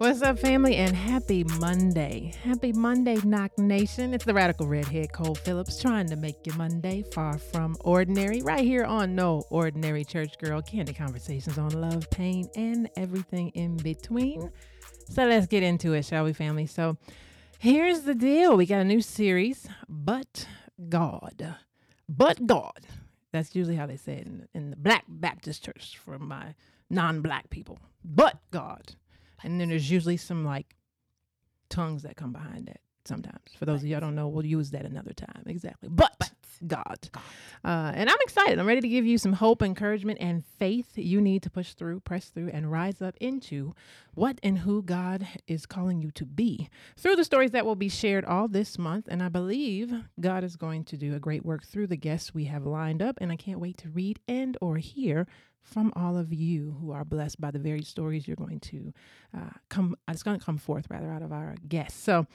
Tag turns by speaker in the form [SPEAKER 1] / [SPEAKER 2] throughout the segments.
[SPEAKER 1] What's up, family, and happy Monday. Happy Monday, Knock Nation. It's the radical redhead Cole Phillips trying to make your Monday far from ordinary, right here on No Ordinary Church Girl Candy Conversations on love, pain, and everything in between. So let's get into it, shall we, family? So here's the deal we got a new series, But God. But God. That's usually how they say it in, in the Black Baptist Church for my non black people. But God. And then there's usually some like tongues that come behind that sometimes. For those of y'all don't know, we'll use that another time. Exactly. But, God. Uh, and I'm excited. I'm ready to give you some hope, encouragement, and faith you need to push through, press through, and rise up into what and who God is calling you to be through the stories that will be shared all this month. And I believe God is going to do a great work through the guests we have lined up. And I can't wait to read and or hear from all of you who are blessed by the very stories you're going to uh, come it's going to come forth rather out of our guests. So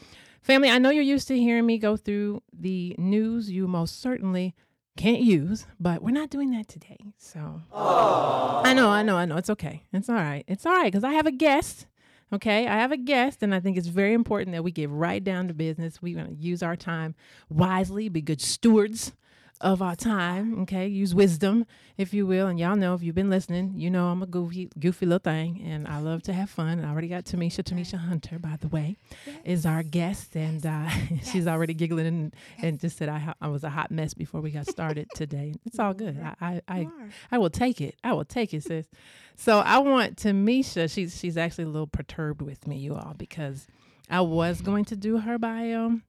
[SPEAKER 1] family i know you're used to hearing me go through the news you most certainly can't use but we're not doing that today so. I know i know i know. It's okay. It's all right. It's all right because i have a guest Okay, I have a guest, and I think it's very important that we get right down to business. We're going to use our time wisely, be good stewards of our time. Okay, use wisdom, if you will. And y'all know if you've been listening, you know I'm a goofy, goofy little thing, and I love to have fun. I already got Tamisha, Tamisha Hunter, by the way, yes. is our guest, and uh, yes. she's already giggling and, and just said I, I was a hot mess before we got started today. It's all good. I I, I, I will take it. I will take it, sis. So I want Tamisha. She's she's actually a little perturbed with me, you all, because I was going to do her bio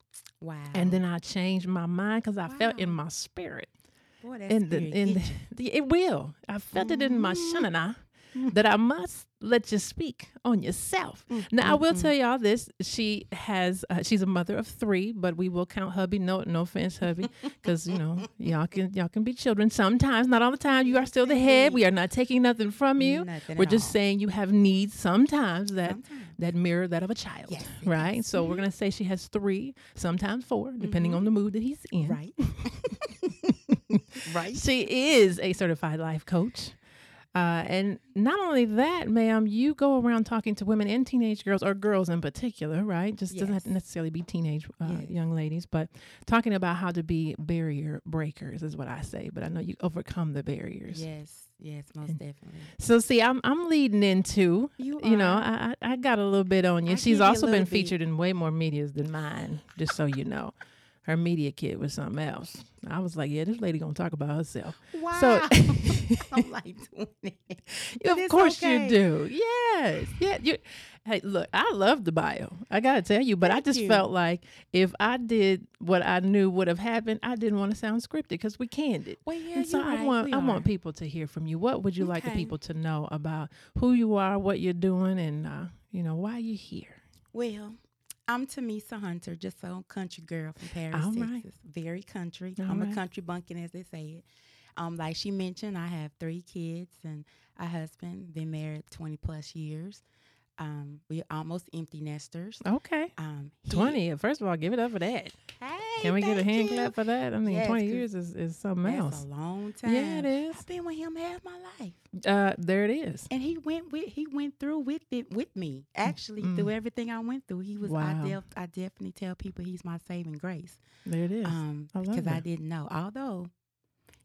[SPEAKER 2] Wow.
[SPEAKER 1] And then I changed my mind because I wow. felt in my spirit.
[SPEAKER 2] Boy, that's in the,
[SPEAKER 1] the, the, it will. I felt mm-hmm. it in my mm-hmm. shanana mm-hmm. that I must let you speak on yourself. Mm-hmm. Now I will mm-hmm. tell y'all this: she has, uh, she's a mother of three, but we will count hubby. No, no offense, hubby, because you know y'all can y'all can be children sometimes, not all the time. You are still the head. We are not taking nothing from you.
[SPEAKER 2] Nothing
[SPEAKER 1] We're just all. saying you have needs sometimes that sometimes. That mirror that of a child,
[SPEAKER 2] yes,
[SPEAKER 1] right?
[SPEAKER 2] Yes.
[SPEAKER 1] So we're gonna say she has three, sometimes four, depending on the mood that he's in.
[SPEAKER 2] Right. right.
[SPEAKER 1] She is a certified life coach. Uh, and not only that, ma'am, you go around talking to women and teenage girls, or girls in particular, right? Just yes. doesn't have to necessarily be teenage uh, yes. young ladies, but talking about how to be barrier breakers is what I say. But I know you overcome the barriers.
[SPEAKER 2] Yes. Yes, most and definitely.
[SPEAKER 1] So see, I'm I'm leading into you, you know I, I got a little bit on you. I She's also been bit. featured in way more medias than mine, just so you know her media kit was something else. I was like, yeah, this lady gonna talk about herself.
[SPEAKER 2] Wow.
[SPEAKER 1] So
[SPEAKER 2] I'm like doing it.
[SPEAKER 1] of course okay. you do. Yes. Yeah. You hey, look, I love the bio. I gotta tell you, but
[SPEAKER 2] Thank
[SPEAKER 1] I just
[SPEAKER 2] you.
[SPEAKER 1] felt like if I did what I knew would have happened, I didn't want to sound scripted because we canned it.
[SPEAKER 2] Well, yeah,
[SPEAKER 1] and so I
[SPEAKER 2] right.
[SPEAKER 1] want
[SPEAKER 2] we
[SPEAKER 1] I
[SPEAKER 2] are.
[SPEAKER 1] want people to hear from you. What would you
[SPEAKER 2] okay.
[SPEAKER 1] like the people to know about who you are, what you're doing, and uh, you know why you're here?
[SPEAKER 2] Well, I'm Tamisha Hunter, just a country girl from Paris,
[SPEAKER 1] All
[SPEAKER 2] Texas.
[SPEAKER 1] right.
[SPEAKER 2] Very country.
[SPEAKER 1] All
[SPEAKER 2] I'm
[SPEAKER 1] right.
[SPEAKER 2] a country bunkin, as they say it. Um, like she mentioned, I have three kids and a husband. Been married 20 plus years. Um, we're almost empty nesters.
[SPEAKER 1] Okay.
[SPEAKER 2] Um, he-
[SPEAKER 1] 20. First of all, give it up for that.
[SPEAKER 2] Hey,
[SPEAKER 1] Can we get a hand
[SPEAKER 2] you.
[SPEAKER 1] clap for that? I mean,
[SPEAKER 2] Yes,
[SPEAKER 1] 20
[SPEAKER 2] 'cause
[SPEAKER 1] years is, is something
[SPEAKER 2] That's
[SPEAKER 1] else.
[SPEAKER 2] a long time.
[SPEAKER 1] Yeah, it is.
[SPEAKER 2] I've been with him half my life,
[SPEAKER 1] Uh, there it is.
[SPEAKER 2] and he went with he went through with it with me. Actually,
[SPEAKER 1] Mm.
[SPEAKER 2] through everything I went through, he was.
[SPEAKER 1] Wow.
[SPEAKER 2] I, def, I definitely tell people he's my saving grace.
[SPEAKER 1] There it is.
[SPEAKER 2] Um,
[SPEAKER 1] I love
[SPEAKER 2] because I didn't know. Although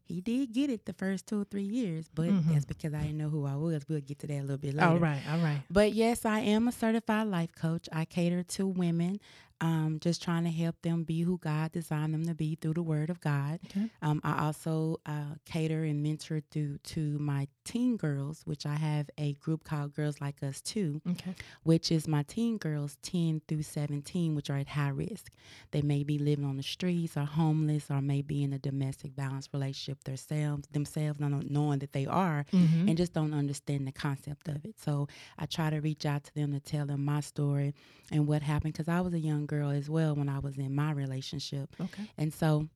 [SPEAKER 2] he did get it the first two or three years, but
[SPEAKER 1] Mhm.
[SPEAKER 2] that's because I didn't know who I was. We'll get to that a little bit later.
[SPEAKER 1] all right. All right.
[SPEAKER 2] But yes, I am a certified life coach. I cater to women, um, just trying to help them be who God designed them to be through the Word of God.
[SPEAKER 1] Okay.
[SPEAKER 2] Um, I also uh, cater and mentor through to my teen girls, which I have a group called Girls Like Us Too,
[SPEAKER 1] Okay.
[SPEAKER 2] which is my teen girls 10 through 17, which are at high risk. They may be living on the streets or homeless or may be in a domestic violence relationship themselves, themselves not knowing that they are
[SPEAKER 1] Mhm.
[SPEAKER 2] and just don't understand the concept of it. So I try to reach out to them to tell them my story and what happened because I was a young girl as well when I was in my relationship.
[SPEAKER 1] Okay.
[SPEAKER 2] And so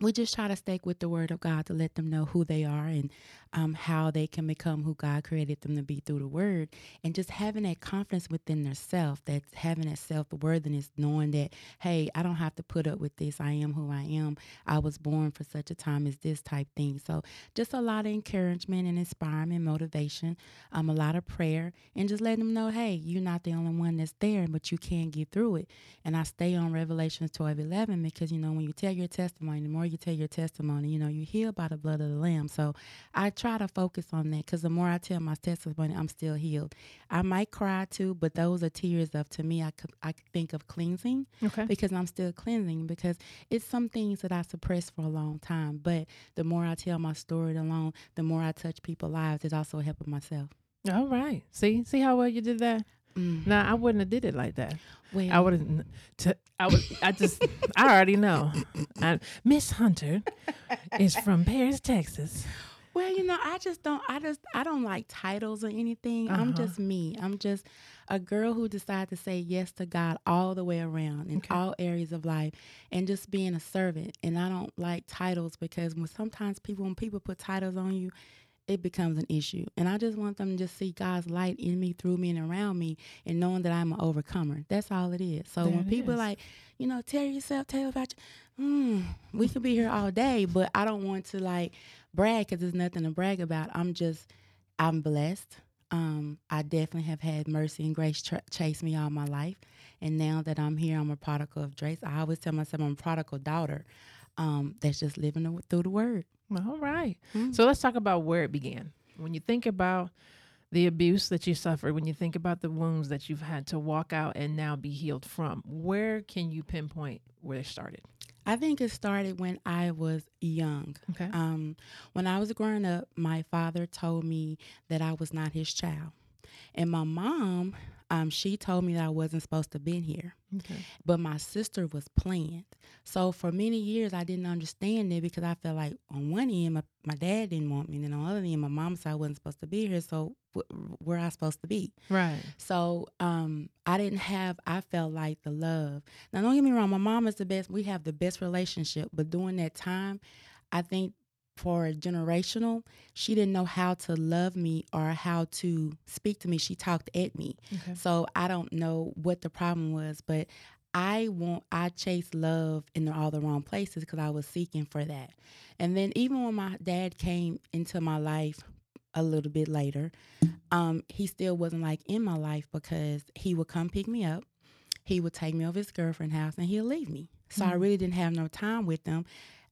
[SPEAKER 2] we just try to stay with the word of God to let them know who they are. And um, how they can become who God created them to be through the Word, and just having that confidence within themselves, that having that self worthiness, knowing that hey, I don't have to put up with this. I am who I am. I was born for such a time as this type thing. So just a lot of encouragement and inspiring, and motivation, um, a lot of prayer, and just letting them know, hey, you're not the only one that's there, but you can get through it. And I stay on Revelations 12, 11 because you know when you tell your testimony, the more you tell your testimony, you know you heal by the blood of the Lamb. So I try to focus on that because the more I tell my testimony, I'm still healed. I might cry too, but those are tears of to me. I I think of cleansing
[SPEAKER 1] Okay.
[SPEAKER 2] because I'm still cleansing because it's some things that I suppressed for a long time. But the more I tell my story alone, the more I touch people's lives. It's also helping myself.
[SPEAKER 1] All right. See, see how well you did that.
[SPEAKER 2] Mm.
[SPEAKER 1] Nah, I wouldn't have did it like that.
[SPEAKER 2] Well,
[SPEAKER 1] I would have. T- I would. I just. I already know. Miss Hunter is from Paris, Texas.
[SPEAKER 2] Well, you know, I just don't. I just I don't like titles or anything. I'm
[SPEAKER 1] Uh-huh.
[SPEAKER 2] just me. I'm just a girl who decided to say yes to God all the way around in
[SPEAKER 1] Okay.
[SPEAKER 2] all areas of life, and just being a servant. And I don't like titles because when sometimes people when people put titles on you, it becomes an issue. And I just want them to just see God's light in me, through me, and around me, and knowing that I'm an overcomer. That's all it is. So
[SPEAKER 1] There
[SPEAKER 2] when people
[SPEAKER 1] is.
[SPEAKER 2] like, you know, tell yourself, tell about you, mm, we could be here all day, but I don't want to like brag because there's nothing to brag about. I'm just, I'm blessed. Um, I definitely have had mercy and grace tra- chase me all my life. And now that I'm here, I'm a prodigal of grace. I always tell myself I'm a prodigal daughter um, that's just living the, through the word.
[SPEAKER 1] All right.
[SPEAKER 2] Mm.
[SPEAKER 1] So let's talk about where it began. When you think about the abuse that you suffered, when you think about the wounds that you've had to walk out and now be healed from, where can you pinpoint where it started?
[SPEAKER 2] I think it started when I was young.
[SPEAKER 1] Okay.
[SPEAKER 2] Um, when I was growing up, my father told me that I was not his child. And my mom, um, she told me that I wasn't supposed to be here.
[SPEAKER 1] Okay.
[SPEAKER 2] But my sister was planned. So for many years, I didn't understand it because I felt like on one end, my, my dad didn't want me. And then on the other end, my mom said I wasn't supposed to be here. So wh- where I supposed to be?
[SPEAKER 1] Right.
[SPEAKER 2] So um, I didn't have. I felt like the love. Now, don't get me wrong. My mom is the best. We have the best relationship. But during that time, I think for a generational, she didn't know how to love me or how to speak to me. She talked at me.
[SPEAKER 1] Okay.
[SPEAKER 2] So I don't know what the problem was, but I want I chased love in all the wrong places because I was seeking for that. And then even when my dad came into my life a little bit later, um, he still wasn't like in my life because he would come pick me up, he would take me over his girlfriend's house, and he'll leave me. So I
[SPEAKER 1] Mm.
[SPEAKER 2] really didn't have no time with them.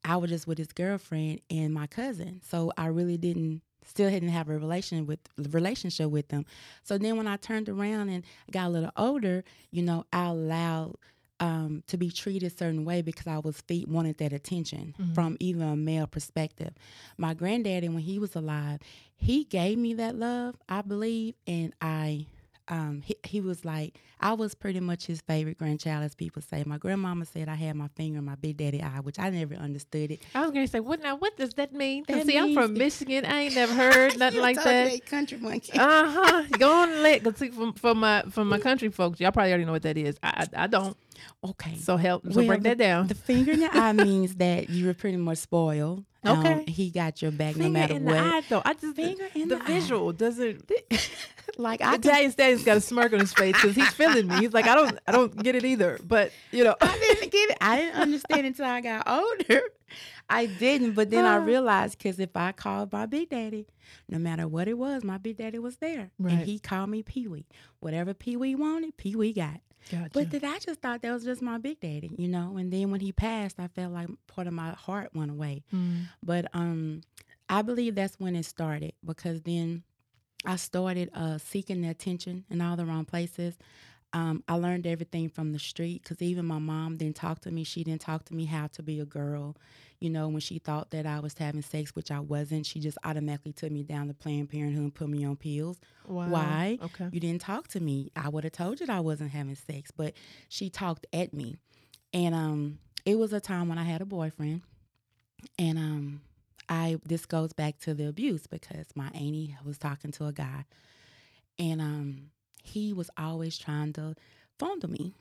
[SPEAKER 2] I was just with his girlfriend and my cousin. So I really didn't still didn't have a relation with relationship with them. So then when I turned around and got a little older, you know, I allowed um, to be treated a certain way because I was feet wanted that attention
[SPEAKER 1] Mhm.
[SPEAKER 2] from even a male perspective. My granddaddy, when he was alive, he gave me that love, I believe, and I um, he, he was like I was pretty much his favorite grandchild, as people say. My grandmama said I had my finger in my big daddy eye, which I never understood it.
[SPEAKER 1] I was gonna say, what now? What does that mean?
[SPEAKER 2] That
[SPEAKER 1] see, I'm from Michigan. I ain't never heard nothing like that.
[SPEAKER 2] country monkey.
[SPEAKER 1] Uh huh. Go on let. go see, from from my from my country folks, y'all probably already know what that is. I I, I don't.
[SPEAKER 2] okay.
[SPEAKER 1] So help. So
[SPEAKER 2] Well,
[SPEAKER 1] break
[SPEAKER 2] the-
[SPEAKER 1] that down.
[SPEAKER 2] The finger in the eye means that you were pretty much spoiled. Um,
[SPEAKER 1] Okay.
[SPEAKER 2] he got your back no
[SPEAKER 1] Finger
[SPEAKER 2] matter
[SPEAKER 1] in
[SPEAKER 2] what.
[SPEAKER 1] the eye, though. I just
[SPEAKER 2] Finger in
[SPEAKER 1] the
[SPEAKER 2] the eye.
[SPEAKER 1] visual doesn't.
[SPEAKER 2] Like I,
[SPEAKER 1] Italian Stan's got a smirk on his face because he's feeling me. He's like, I don't, I don't get it either. But you know,
[SPEAKER 2] I didn't get it. I didn't understand until I got older. I didn't, but then I realized because if I called my big daddy, no matter what it was, my big daddy was there,
[SPEAKER 1] Right.
[SPEAKER 2] and he called me Pee Wee. Whatever Pee Wee wanted, Pee Wee got.
[SPEAKER 1] gotcha.
[SPEAKER 2] But then I just thought that was just my big daddy, you know. And then when he passed, I felt like part of my heart went away.
[SPEAKER 1] Mm.
[SPEAKER 2] But um, I believe that's when it started because then I started uh, seeking the attention in all the wrong places. Um, I learned everything from the street because even my mom didn't talk to me. She didn't talk to me how to be a girl. You know, when she thought that I was having sex, which I wasn't, she just automatically took me down to Planned Parenthood and put me on pills.
[SPEAKER 1] Wow.
[SPEAKER 2] Why?
[SPEAKER 1] Okay.
[SPEAKER 2] You didn't talk to me. I would have told you that I wasn't having sex, but she talked at me. And um it was a time when I had a boyfriend. And um I this goes back to the abuse because my auntie was talking to a guy and um he was always trying to fondle me.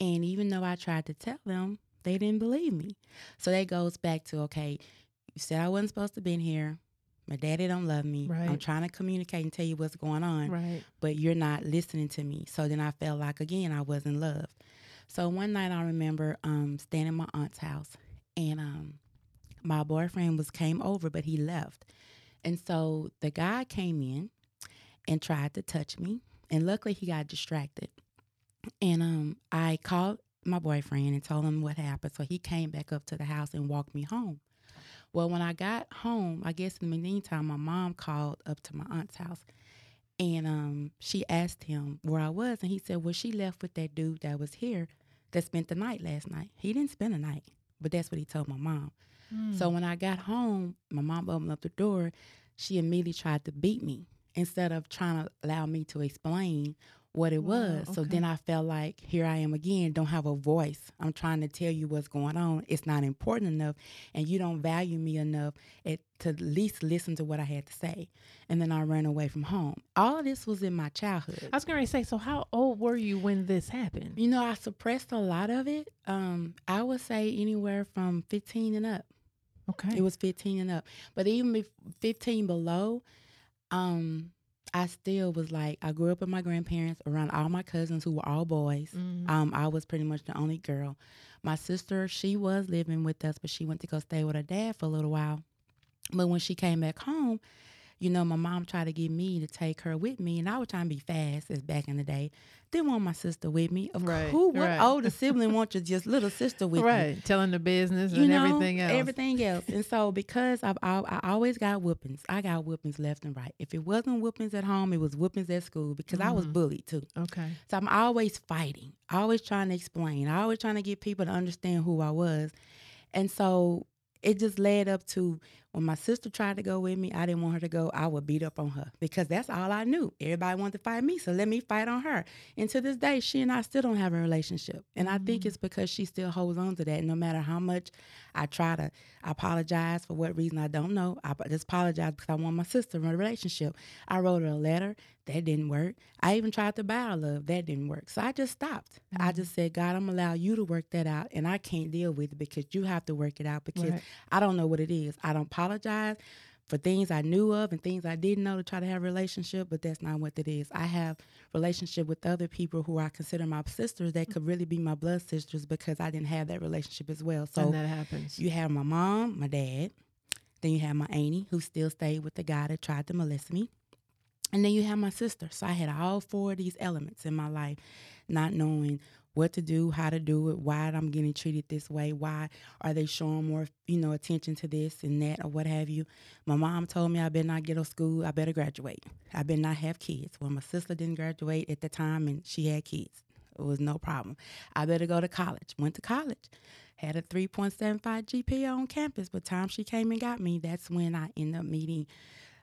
[SPEAKER 2] And even though I tried to tell them, they didn't believe me. So that goes back to okay, you said I wasn't supposed to be in here. My daddy don't love me. I'm trying to communicate and tell you what's going on,
[SPEAKER 1] Right.
[SPEAKER 2] but you're not listening to me. So then I felt like again I wasn't loved. So one night I remember um, staying my aunt's house, and um, my boyfriend was came over, but he left, and so the guy came in and tried to touch me, and luckily he got distracted, and um, I called my boyfriend and told him what happened. So he came back up to the house and walked me home. Well, when I got home, I guess in the meantime, my mom called up to my aunt's house and um, she asked him where I was. And he said, Well, she left with that dude that was here that spent the night last night. He didn't spend the night, but that's what he told my mom. So when I got home, my mom opened up the door. She immediately tried to beat me instead of trying to allow me to explain what it
[SPEAKER 1] Wow,
[SPEAKER 2] was. So then I felt like here I am again, don't have a voice. I'm trying to tell you what's going on. It's not important enough, and you don't value me enough at, to at least listen to what I had to say. And then I ran away from home. All of this was in my childhood.
[SPEAKER 1] I was going to say, so how old were you when this happened?
[SPEAKER 2] You know, I suppressed a lot of it. Um, I would say anywhere from 15 and up.
[SPEAKER 1] Okay.
[SPEAKER 2] It was 15 and up. But even 15 below, um, I still was like, I grew up with my grandparents around all my cousins who were all boys.
[SPEAKER 1] Mm.
[SPEAKER 2] Um, I was pretty much the only girl. My sister, she was living with us, but she went to go stay with her dad for a little while. But when she came back home, you know, my mom tried to get me to take her with me, and I was trying to be fast as back in the day. Didn't want my sister with me. Of
[SPEAKER 1] Right,
[SPEAKER 2] who, what
[SPEAKER 1] right.
[SPEAKER 2] older sibling wants your just little sister with you?
[SPEAKER 1] right. Telling the business
[SPEAKER 2] you
[SPEAKER 1] and
[SPEAKER 2] know,
[SPEAKER 1] everything else.
[SPEAKER 2] Everything else. And so because I've, I, I always got whoopings, I got whoopings left and right. If it wasn't whoopings at home, it was whoopings at school because I was
[SPEAKER 1] Mhm.
[SPEAKER 2] bullied too.
[SPEAKER 1] Okay.
[SPEAKER 2] So I'm always fighting, always trying to explain, always trying to get people to understand who I was. And so it just led up to when my sister tried to go with me, I didn't want her to go. I would beat up on her because that's all I knew. Everybody wanted to fight me, so let me fight on her. And to this day, she and I still don't have a relationship. And I think mm-hmm. it's because she still holds on to that. No matter how much I try to apologize for what reason I don't know, I just apologize because I want my sister in a relationship. I wrote her a letter. That didn't work. I even tried to buy her love. That didn't work. So I just stopped. I mm-hmm. just said, God, I'm gonna allow you to work that out, and I can't deal with it because you have to work it out because
[SPEAKER 1] Right.
[SPEAKER 2] I don't know what it is. I don't apologize for things I knew of and things I didn't know to try to have a relationship, but that's not what it is. I have relationship with other people who I consider my sisters that could really be my blood sisters because I didn't have that relationship as well. So
[SPEAKER 1] and that happens.
[SPEAKER 2] you have my mom, my dad, then you have my auntie who still stayed with the guy that tried to molest me. And then you have my sister. So I had all four of these elements in my life, not knowing what to do, how to do it, why I'm getting treated this way, why are they showing more, you know, attention to this and that or what have you. My mom told me I better not get to school, I better graduate. I better not have kids. Well, my sister didn't graduate at the time and she had kids. It was no problem. I better go to college. Went to college. Had a 3.75 GPA on campus. But time she came and got me, that's when I ended up meeting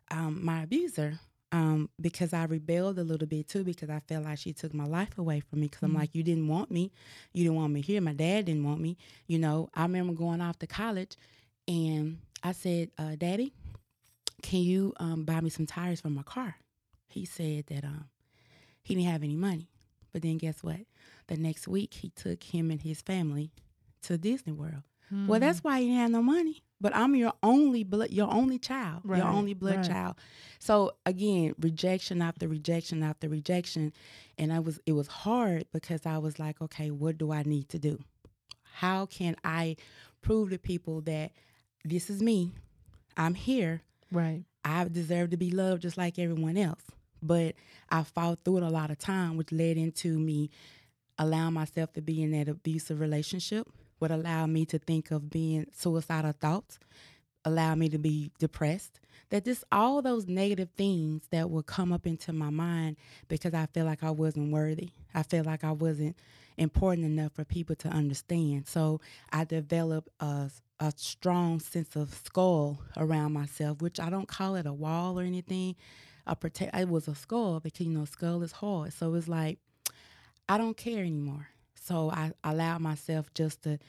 [SPEAKER 2] um, my abuser um, because I rebelled a little bit too because I felt like she took my life away from me because I'm like, you didn't want me. You didn't want me here. My dad didn't want me. You know, I remember going off to college and I said, uh, Daddy, can you um, buy me some tires for my car? He said that um, he didn't have any money. But then guess what? The next week, he took him and his family to Disney World. Well, that's why he didn't have no money. But I'm your only blood, your only child,
[SPEAKER 1] Right,
[SPEAKER 2] your only blood
[SPEAKER 1] right.
[SPEAKER 2] child. So again, rejection after rejection after rejection, and I was it was hard because I was like, okay, what do I need to do? How can I prove to people that this is me? I'm here.
[SPEAKER 1] right.
[SPEAKER 2] I deserve to be loved just like everyone else. But I fought through it a lot of time, which led into me allowing myself to be in that abusive relationship, would allow me to think of being suicidal thoughts, allow me to be depressed. That just all those negative things that would come up into my mind because I feel like I wasn't worthy. I feel like I wasn't important enough for people to understand. So I developed a, a strong sense of skull around myself, which I don't call it a wall or anything. A protect. It was a skull because you know skull is hard. So it's like I don't care anymore. So I allowed myself just to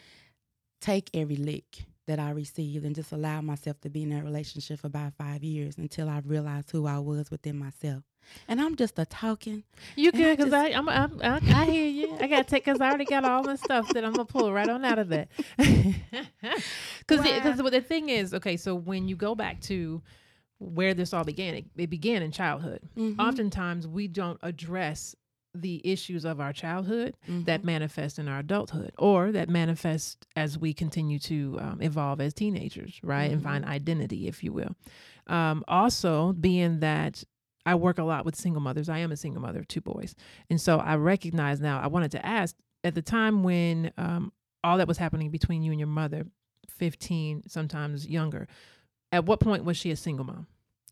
[SPEAKER 2] take every lick that I received and just allow myself to be in that relationship for about five years until I realized who I was within myself. And I'm just a talking.
[SPEAKER 1] You good? Because I, I'm, I'm, I, I hear you. I got to take, because I already got all the stuff that I'm going to pull right on out of that. Because because
[SPEAKER 2] Wow.
[SPEAKER 1] the thing is, okay, so when you go back to where this all began. It, it began in childhood.
[SPEAKER 2] Mhm.
[SPEAKER 1] Oftentimes, we don't address the issues of our childhood that
[SPEAKER 2] Mhm.
[SPEAKER 1] manifest in our adulthood or that manifest as we continue to um, evolve as teenagers, right? And
[SPEAKER 2] Mhm.
[SPEAKER 1] find identity, if you will. Um, also, being that I work a lot with single mothers, I am a single mother of two boys. And so I recognize now, I wanted to ask at the time when um, all that was happening between you and your mother, 15, sometimes younger, at what point was she a single mom?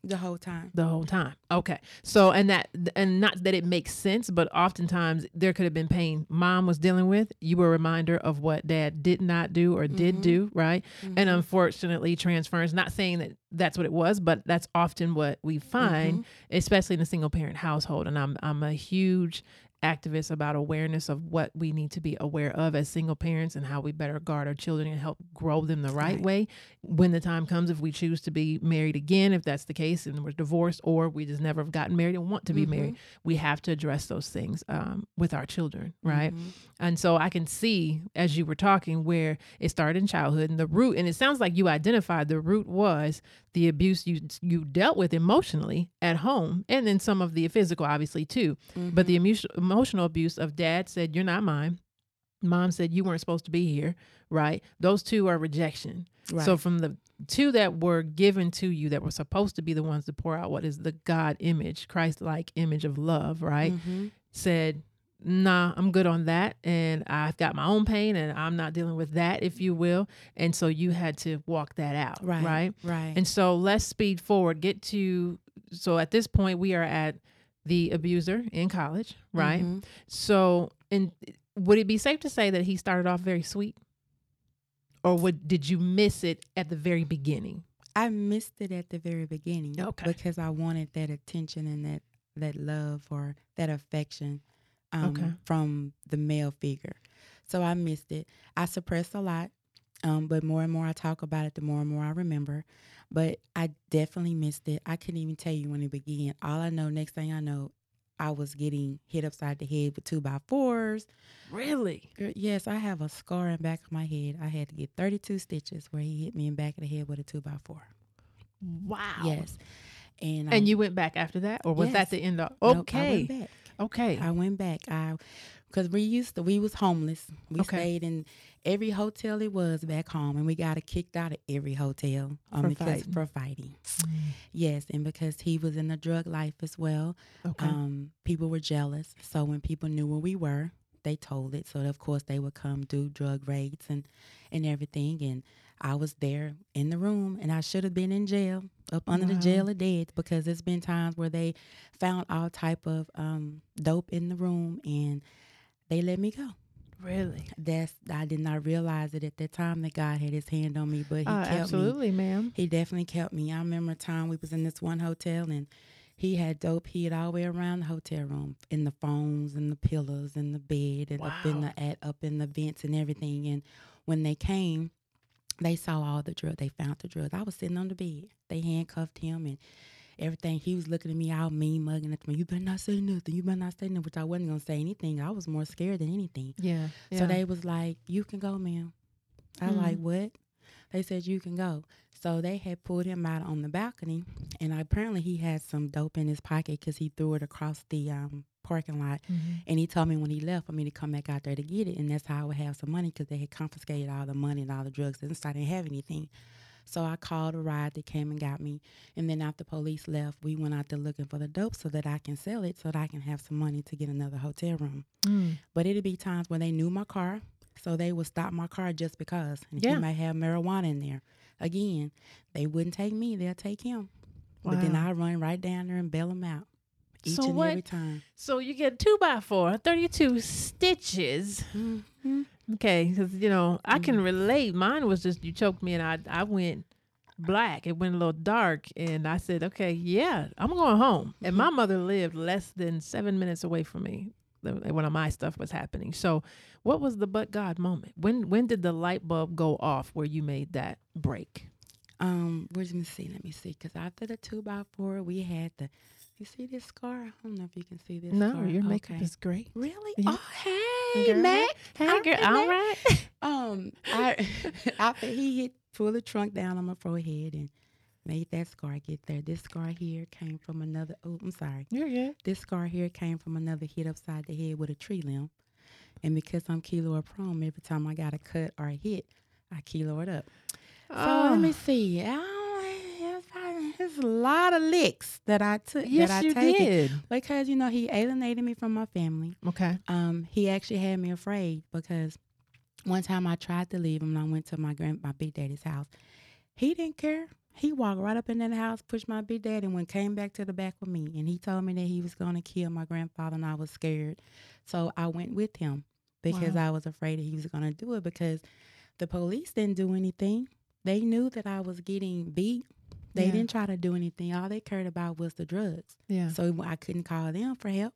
[SPEAKER 2] The whole time.
[SPEAKER 1] the whole time. Okay. So and that and not that it makes sense, but oftentimes there could have been pain mom was dealing with. You were a reminder of what dad did not do or did
[SPEAKER 2] Mhm.
[SPEAKER 1] do, right? And
[SPEAKER 2] Mhm.
[SPEAKER 1] unfortunately, transference. Not saying that that's what it was, but that's often what we find,
[SPEAKER 2] Mhm.
[SPEAKER 1] especially in a single parent household. And I'm I'm a huge activist about awareness of what we need to be aware of as single parents and how we better guard our children and help grow them the right
[SPEAKER 2] Right.
[SPEAKER 1] way when the time comes if we choose to be married again if that's the case and we're divorced or we just never have gotten married and want to be married we have to address those things um, with our children right
[SPEAKER 2] Mhm.
[SPEAKER 1] And so I can see as you were talking where it started in childhood and the root and it sounds like you identified the root was the abuse you you dealt with emotionally at home and then some of the physical obviously too. But the emo- emotional abuse of dad said you're not mine. Mom said you weren't supposed to be here, right? Those two are rejection.
[SPEAKER 2] Right.
[SPEAKER 1] So from the two that were given to you that were supposed to be the ones to pour out what is the God image, Christ-like image of love, right?
[SPEAKER 2] Mhm.
[SPEAKER 1] said, nah, I'm good on that. And I've got my own pain and I'm not dealing with that, if you will. And so you had to walk that out.
[SPEAKER 2] Right.
[SPEAKER 1] Right.
[SPEAKER 2] Right.
[SPEAKER 1] And so let's speed forward, get to, so at this point, we are at the abuser in college, right?
[SPEAKER 2] Mhm.
[SPEAKER 1] So, and would it be safe to say that he started off very sweet? Or would, did you miss it at the very beginning?
[SPEAKER 2] I missed it at the very beginning.
[SPEAKER 1] Okay.
[SPEAKER 2] Because I wanted that attention and that that love or that affection um,
[SPEAKER 1] Okay.
[SPEAKER 2] from the male figure. So I missed it. I suppressed a lot, um, but more and more I talk about it, the more and more I remember. But I definitely missed it. I couldn't even tell you when it began. All I know, next thing I know, I was getting hit upside the head with two by fours.
[SPEAKER 1] Really?
[SPEAKER 2] Yes, I have a scar in back of my head. I had to get 32 stitches where he hit me in the back of the head with a two by four.
[SPEAKER 1] Wow.
[SPEAKER 2] Yes. And, um,
[SPEAKER 1] And you went back after that? Or was that the end of?
[SPEAKER 2] nope,
[SPEAKER 1] Okay.
[SPEAKER 2] back.
[SPEAKER 1] Okay.
[SPEAKER 2] I went back. I because we used to we was homeless. We
[SPEAKER 1] Okay.
[SPEAKER 2] stayed in every hotel it was back home, and we got kicked out of every hotel um,
[SPEAKER 1] For
[SPEAKER 2] because
[SPEAKER 1] fighting.
[SPEAKER 2] for fighting. Yes, and because he was in the drug life as well.
[SPEAKER 1] Okay.
[SPEAKER 2] Um, people were jealous. So when people knew where we were, they told it. So of course they would come do drug raids and and everything. And I was there in the room, and I should have been in jail, up under
[SPEAKER 1] Wow.
[SPEAKER 2] the jail of dead, because there's been times where they found all type of um, dope in the room, and they let me go.
[SPEAKER 1] really?
[SPEAKER 2] That's I did not realize it at that time that God had His hand on me, but He
[SPEAKER 1] Uh,
[SPEAKER 2] kept me.
[SPEAKER 1] absolutely, ma'am.
[SPEAKER 2] He definitely kept me. I remember a time we was in this one hotel and he had dope hid all the way around the hotel room, in the phones and the pillows and the bed and up in the at up in the vents and everything. And when they came, they saw all the drugs. They found the drugs. I was sitting on the bed. They handcuffed him and everything. He was looking at me all mean mugging at me. You better not say nothing. You better not say nothing. Which I wasn't gonna say anything. I was more scared than anything.
[SPEAKER 1] Yeah. yeah.
[SPEAKER 2] So they was like, "You can go, ma'am." I
[SPEAKER 1] Mm.
[SPEAKER 2] like what? They said you can go. So they had pulled him out on the balcony, and apparently he had some dope in his pocket because he threw it across the um, parking lot.
[SPEAKER 1] Mhm.
[SPEAKER 2] And he told me when he left for me to come back out there to get it, and that's how I would have some money because they had confiscated all the money and all the drugs, and so I didn't have anything. So I called a ride. They came and got me, and then after police left, we went out there looking for the dope so that I can sell it, so that I can have some money to get another hotel room.
[SPEAKER 1] Mm.
[SPEAKER 2] But it'd be times when they knew my car, so they would stop my car just because. And
[SPEAKER 1] Yeah.
[SPEAKER 2] he might have marijuana in there. Again, they wouldn't take me; they'll take him. But then I run right down there and bail him out each
[SPEAKER 1] So
[SPEAKER 2] and
[SPEAKER 1] what-
[SPEAKER 2] every time.
[SPEAKER 1] So you get two by four, 32 stitches.
[SPEAKER 2] Mm-hmm.
[SPEAKER 1] Okay, because you know I can relate. Mine was just you choked me and I I went black. It went a little dark, and I said, okay, yeah, I'm going home. And my mother lived less than seven minutes away from me when my stuff was happening. So, what was the but God moment? When when did the light bulb go off where you made that break?
[SPEAKER 2] Um, where's me see? Let me see. Because after the two by four, we had the. You see this scar? I don't know if you can see this.
[SPEAKER 1] No,
[SPEAKER 2] scar.
[SPEAKER 1] your makeup
[SPEAKER 2] Okay.
[SPEAKER 1] is great.
[SPEAKER 2] really.
[SPEAKER 1] Yeah.
[SPEAKER 2] Oh, hey,
[SPEAKER 1] Girl.
[SPEAKER 2] Mac.
[SPEAKER 1] Hey, girl, all right.
[SPEAKER 2] Um, I after he hit pulled the trunk down on my forehead and made that scar get there. This scar here came from another. Oh, I'm sorry.
[SPEAKER 1] You're good.
[SPEAKER 2] This scar here came from another hit upside the head with a tree limb. And because I'm keloid prone, every time I got a cut or a hit, I keloid up. So let me
[SPEAKER 1] Oh,
[SPEAKER 2] see. I a lot of licks that I took.
[SPEAKER 1] yes,
[SPEAKER 2] that I
[SPEAKER 1] you did.
[SPEAKER 2] Because you know he alienated me from my family.
[SPEAKER 1] Okay.
[SPEAKER 2] Um, he actually had me afraid because one time I tried to leave him and I went to my grand my big daddy's house. He didn't care. He walked right up in that house, pushed my big daddy, and went came back to the back with me. And he told me that he was gonna kill my grandfather, and I was scared. So I went with him because
[SPEAKER 1] Wow.
[SPEAKER 2] I was afraid that he was gonna do it because the police didn't do anything. They knew that I was getting beat. They
[SPEAKER 1] Yeah.
[SPEAKER 2] didn't try to do anything. All they cared about was the drugs.
[SPEAKER 1] Yeah.
[SPEAKER 2] So I couldn't call them for help.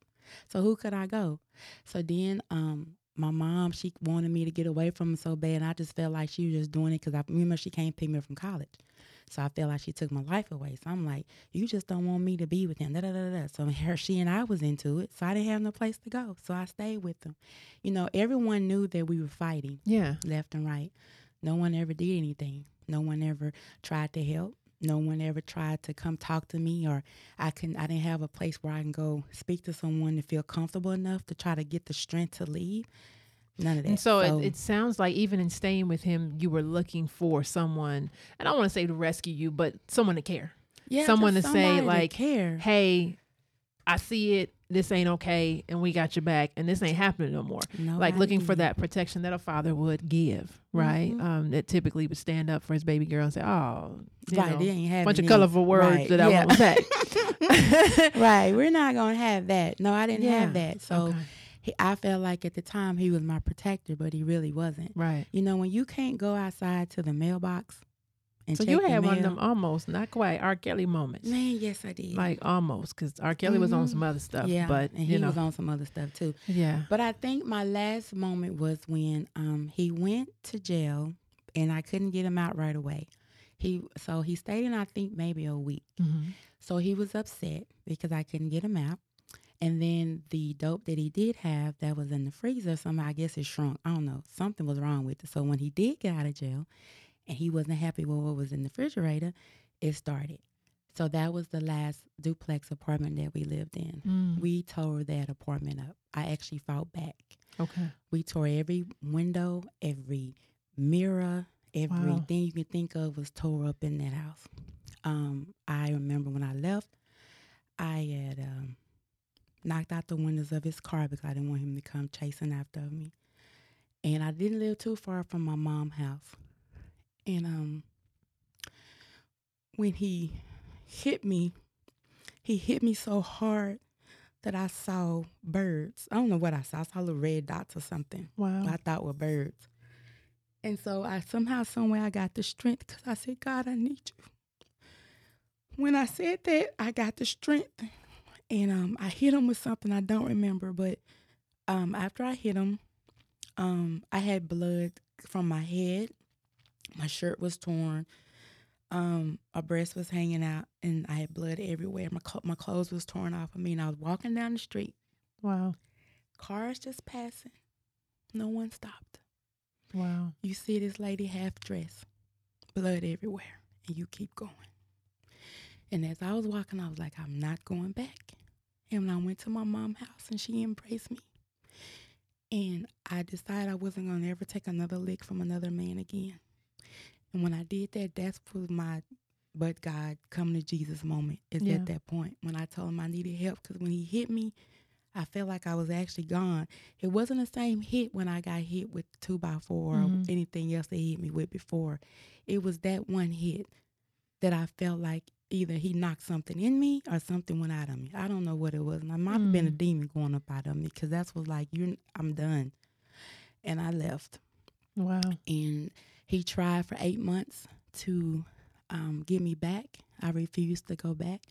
[SPEAKER 2] So who could I go? So then um my mom, she wanted me to get away from him so bad. And I just felt like she was just doing it because I remember she came pick me up from college. So I felt like she took my life away. So I'm like, you just don't want me to be with him. Da, da, da, da. So her, she and I was into it. So I didn't have no place to go. So I stayed with them. You know, everyone knew that we were fighting
[SPEAKER 1] Yeah.
[SPEAKER 2] left and right. No one ever did anything. No one ever tried to help. No one ever tried to come talk to me or I couldn't I didn't have a place where I can go speak to someone to feel comfortable enough to try to get the strength to leave. None of that.
[SPEAKER 1] And so, it, it sounds like even in staying with him, you were looking for someone. And I don't want to say to rescue you, but someone to care.
[SPEAKER 2] yeah,
[SPEAKER 1] someone to say, like,
[SPEAKER 2] care.
[SPEAKER 1] Hey, I see it. This ain't okay, and we got your back, and this ain't happening no more. like looking for that protection that a father would give, right?
[SPEAKER 2] Mhm.
[SPEAKER 1] Um, that typically would stand up for his baby girl and say, "Oh,
[SPEAKER 2] Right,
[SPEAKER 1] know,
[SPEAKER 2] ain't having
[SPEAKER 1] bunch of colorful words
[SPEAKER 2] right,
[SPEAKER 1] that I
[SPEAKER 2] yeah.
[SPEAKER 1] won't say."
[SPEAKER 2] right, we're not gonna have that. No, I didn't
[SPEAKER 1] Yeah.
[SPEAKER 2] have that. So
[SPEAKER 1] Okay.
[SPEAKER 2] he, I felt like at the time he was my protector, but he really wasn't.
[SPEAKER 1] right.
[SPEAKER 2] You know, when you can't go outside to the mailbox and
[SPEAKER 1] So you had one of them almost, not quite R. Kelly moments,
[SPEAKER 2] Man, yes, I did.
[SPEAKER 1] like almost, because R. Kelly was on
[SPEAKER 2] Mhm.
[SPEAKER 1] some other stuff.
[SPEAKER 2] yeah,
[SPEAKER 1] but
[SPEAKER 2] and he
[SPEAKER 1] know,
[SPEAKER 2] was on some other stuff too.
[SPEAKER 1] yeah,
[SPEAKER 2] But I think my last moment was when um he went to jail, and I couldn't get him out right away. He so he stayed in I think maybe a week.
[SPEAKER 1] hmm
[SPEAKER 2] So he was upset because I couldn't get him out. And then the dope that he did have that was in the freezer, somehow I guess it shrunk. I don't know. Something was wrong with it. So when he did get out of jail and he wasn't happy with what was in the refrigerator, it started. So that was the last duplex apartment that we lived in.
[SPEAKER 1] Mm.
[SPEAKER 2] We tore that apartment up. I actually fought back.
[SPEAKER 1] okay,
[SPEAKER 2] We tore every window, every mirror, everything you can think of was tore up in that house. Um, I remember when I left, I had um, knocked out the windows of his car because I didn't want him to come chasing after me. And I didn't live too far from my mom's house. And um, when he hit me, he hit me so hard that I saw birds. I don't know what I saw. I saw little red dots or something.
[SPEAKER 1] wow,
[SPEAKER 2] I thought were birds. And so I somehow, somewhere, I got the strength because I said, God, I need you. When I said that, I got the strength, and um, I hit him with something I don't remember. But um, after I hit him, um, I had blood from my head. My shirt was torn. Um, my breast was hanging out, and I had blood everywhere. My clo- my clothes was torn off of me, and I was walking down the street.
[SPEAKER 1] wow,
[SPEAKER 2] Cars just passing. No one stopped.
[SPEAKER 1] wow.
[SPEAKER 2] You see this lady half dressed, blood everywhere, and you keep going. And as I was walking, I was like, I'm not going back. And when I went to my mom's house and she embraced me, and I decided I wasn't going to ever take another lick from another man again. And when I did that, that's was my but God come to Jesus moment. Is
[SPEAKER 1] Yeah.
[SPEAKER 2] at that point when I told him I needed help because when he hit me, I felt like I was actually gone. It wasn't the same hit when I got hit with two by 4
[SPEAKER 1] Mhm.
[SPEAKER 2] or anything else they hit me with before. It was that one hit that I felt like either he knocked something in me or something went out of me. I don't know what it was. And I might have been a
[SPEAKER 1] Mm.
[SPEAKER 2] demon going up out of me because that's was like, you I'm done. And I left.
[SPEAKER 1] Wow.
[SPEAKER 2] And he tried for eight months to um, get me back. I refused to go back.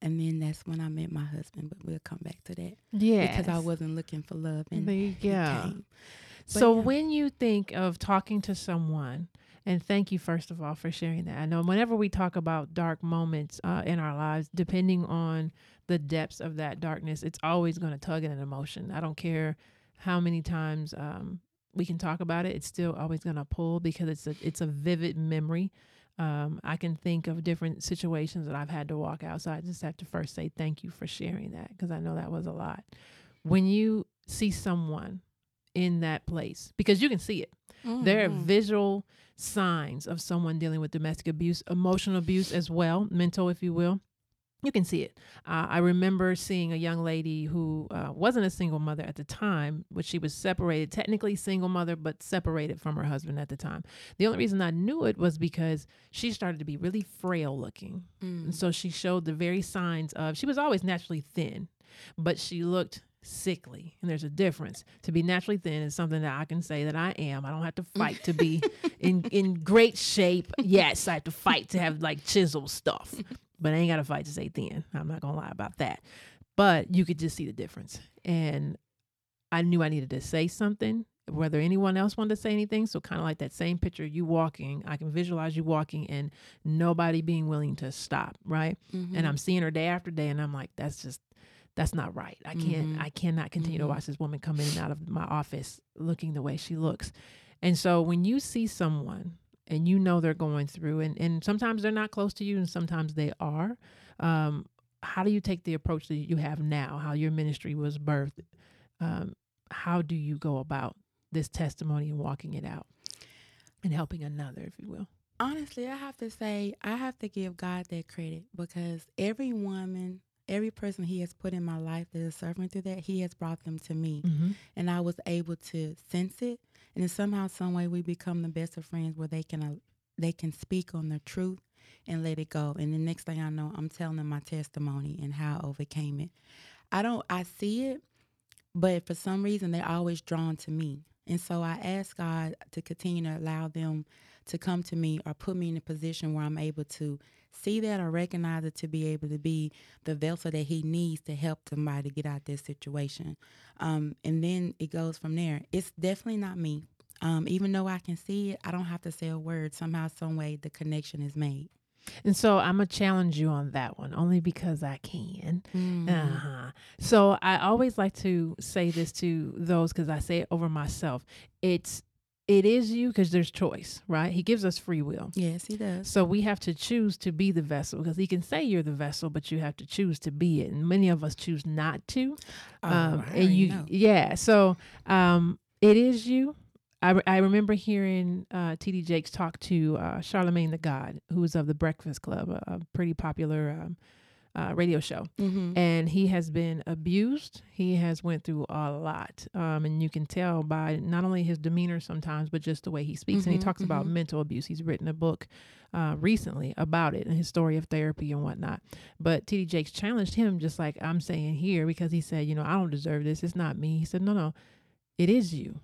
[SPEAKER 2] And then that's when I met my husband, but we'll come back to that
[SPEAKER 1] Yeah.
[SPEAKER 2] because I wasn't looking for love. And
[SPEAKER 1] There you
[SPEAKER 2] he
[SPEAKER 1] go.
[SPEAKER 2] came.
[SPEAKER 1] So
[SPEAKER 2] yeah.
[SPEAKER 1] when you think of talking to someone, and thank you first of all for sharing that. I know whenever we talk about dark moments uh, in our lives, depending on the depths of that darkness, it's always going to tug at an emotion. I don't care how many times um, we can talk about it; it's still always going to pull because it's a it's a vivid memory Um, I can think of different situations that I've had to walk out. So I just have to first say thank you for sharing that because I know that was a lot. When you see someone in that place, because you can see it,
[SPEAKER 2] Mm-hmm.
[SPEAKER 1] there are visual signs of someone dealing with domestic abuse, emotional abuse as well, mental, if you will. You can see it. Uh, I remember seeing a young lady who uh, wasn't a single mother at the time, but she was separated, technically single mother, but separated from her husband at the time. The only reason I knew it was because she started to be really frail looking.
[SPEAKER 2] Mm.
[SPEAKER 1] And so she showed the very signs of, she was always naturally thin, but she looked sickly. And there's a difference. To be naturally thin is something that I can say that I am. I don't have to fight to be in, in great shape. Yes, I have to fight to have like chisel stuff, but I ain't got to fight to say thin. I'm not going to lie about that. But you could just see the difference. And I knew I needed to say something, whether anyone else wanted to say anything. So, kind of like that same picture, you walking, I can visualize you walking and nobody being willing to stop, right?
[SPEAKER 2] Mhm.
[SPEAKER 1] and I'm seeing her day after day, and I'm like, that's just that's not right. I can't
[SPEAKER 2] Mhm.
[SPEAKER 1] I cannot continue to
[SPEAKER 2] Mhm.
[SPEAKER 1] watch this woman come in and out of my office looking the way she looks. And so when you see someone and you know they're going through, and and sometimes they're not close to you, and sometimes they are. Um, how do you take the approach that you have now? How your ministry was birthed? Um, how do you go about this testimony and walking it out and helping another, if you will?
[SPEAKER 2] Honestly, I have to say, I have to give God that credit because every woman, every person He has put in my life that is suffering through that, He has brought them to me.
[SPEAKER 1] Mm-hmm.
[SPEAKER 2] And I was able to sense it. And then somehow, some way, we become the best of friends where they can uh, they can speak on the truth and let it go. And the next thing I know, I'm telling them my testimony and how I overcame it. I don't, I see it, but for some reason, they're always drawn to me. And so I ask God to continue to allow them to come to me or put me in a position where I'm able to see that or recognize it to be able to be the vessel that He needs to help somebody get out this situation. Um, and then it goes from there. It's definitely not me. Um, even though I can see it, I don't have to say a word. Somehow, some way, the connection is made.
[SPEAKER 1] And so I'm gonna challenge you on that one, only because I can.
[SPEAKER 2] Mm-hmm.
[SPEAKER 1] Uh-huh. So I always like to say this to those because I say it over myself. It's it is you because there's choice, right? He gives us free will.
[SPEAKER 2] Yes, he does.
[SPEAKER 1] So we have to choose to be the vessel because he can say you're the vessel, but you have to choose to be it. And many of us choose not to.
[SPEAKER 2] Oh,
[SPEAKER 1] um, and you,
[SPEAKER 2] know.
[SPEAKER 1] yeah. So um, it is you. I, I remember hearing uh, T.D. Jakes talk to uh, Charlemagne the God, who was of the Breakfast Club, a, a pretty popular um, uh, radio show.
[SPEAKER 2] Mm-hmm.
[SPEAKER 1] and he has been abused. He has went through a lot um, and you can tell by not only his demeanor sometimes but just the way he speaks. And he
[SPEAKER 2] Mhm,
[SPEAKER 1] talks about
[SPEAKER 2] mhm.
[SPEAKER 1] mental abuse. He's written a book uh, recently about it and his story of therapy and whatnot. But td jakes challenged him just like i'm saying here because he said you know i don't deserve this. It's not me. He said no no. It is you.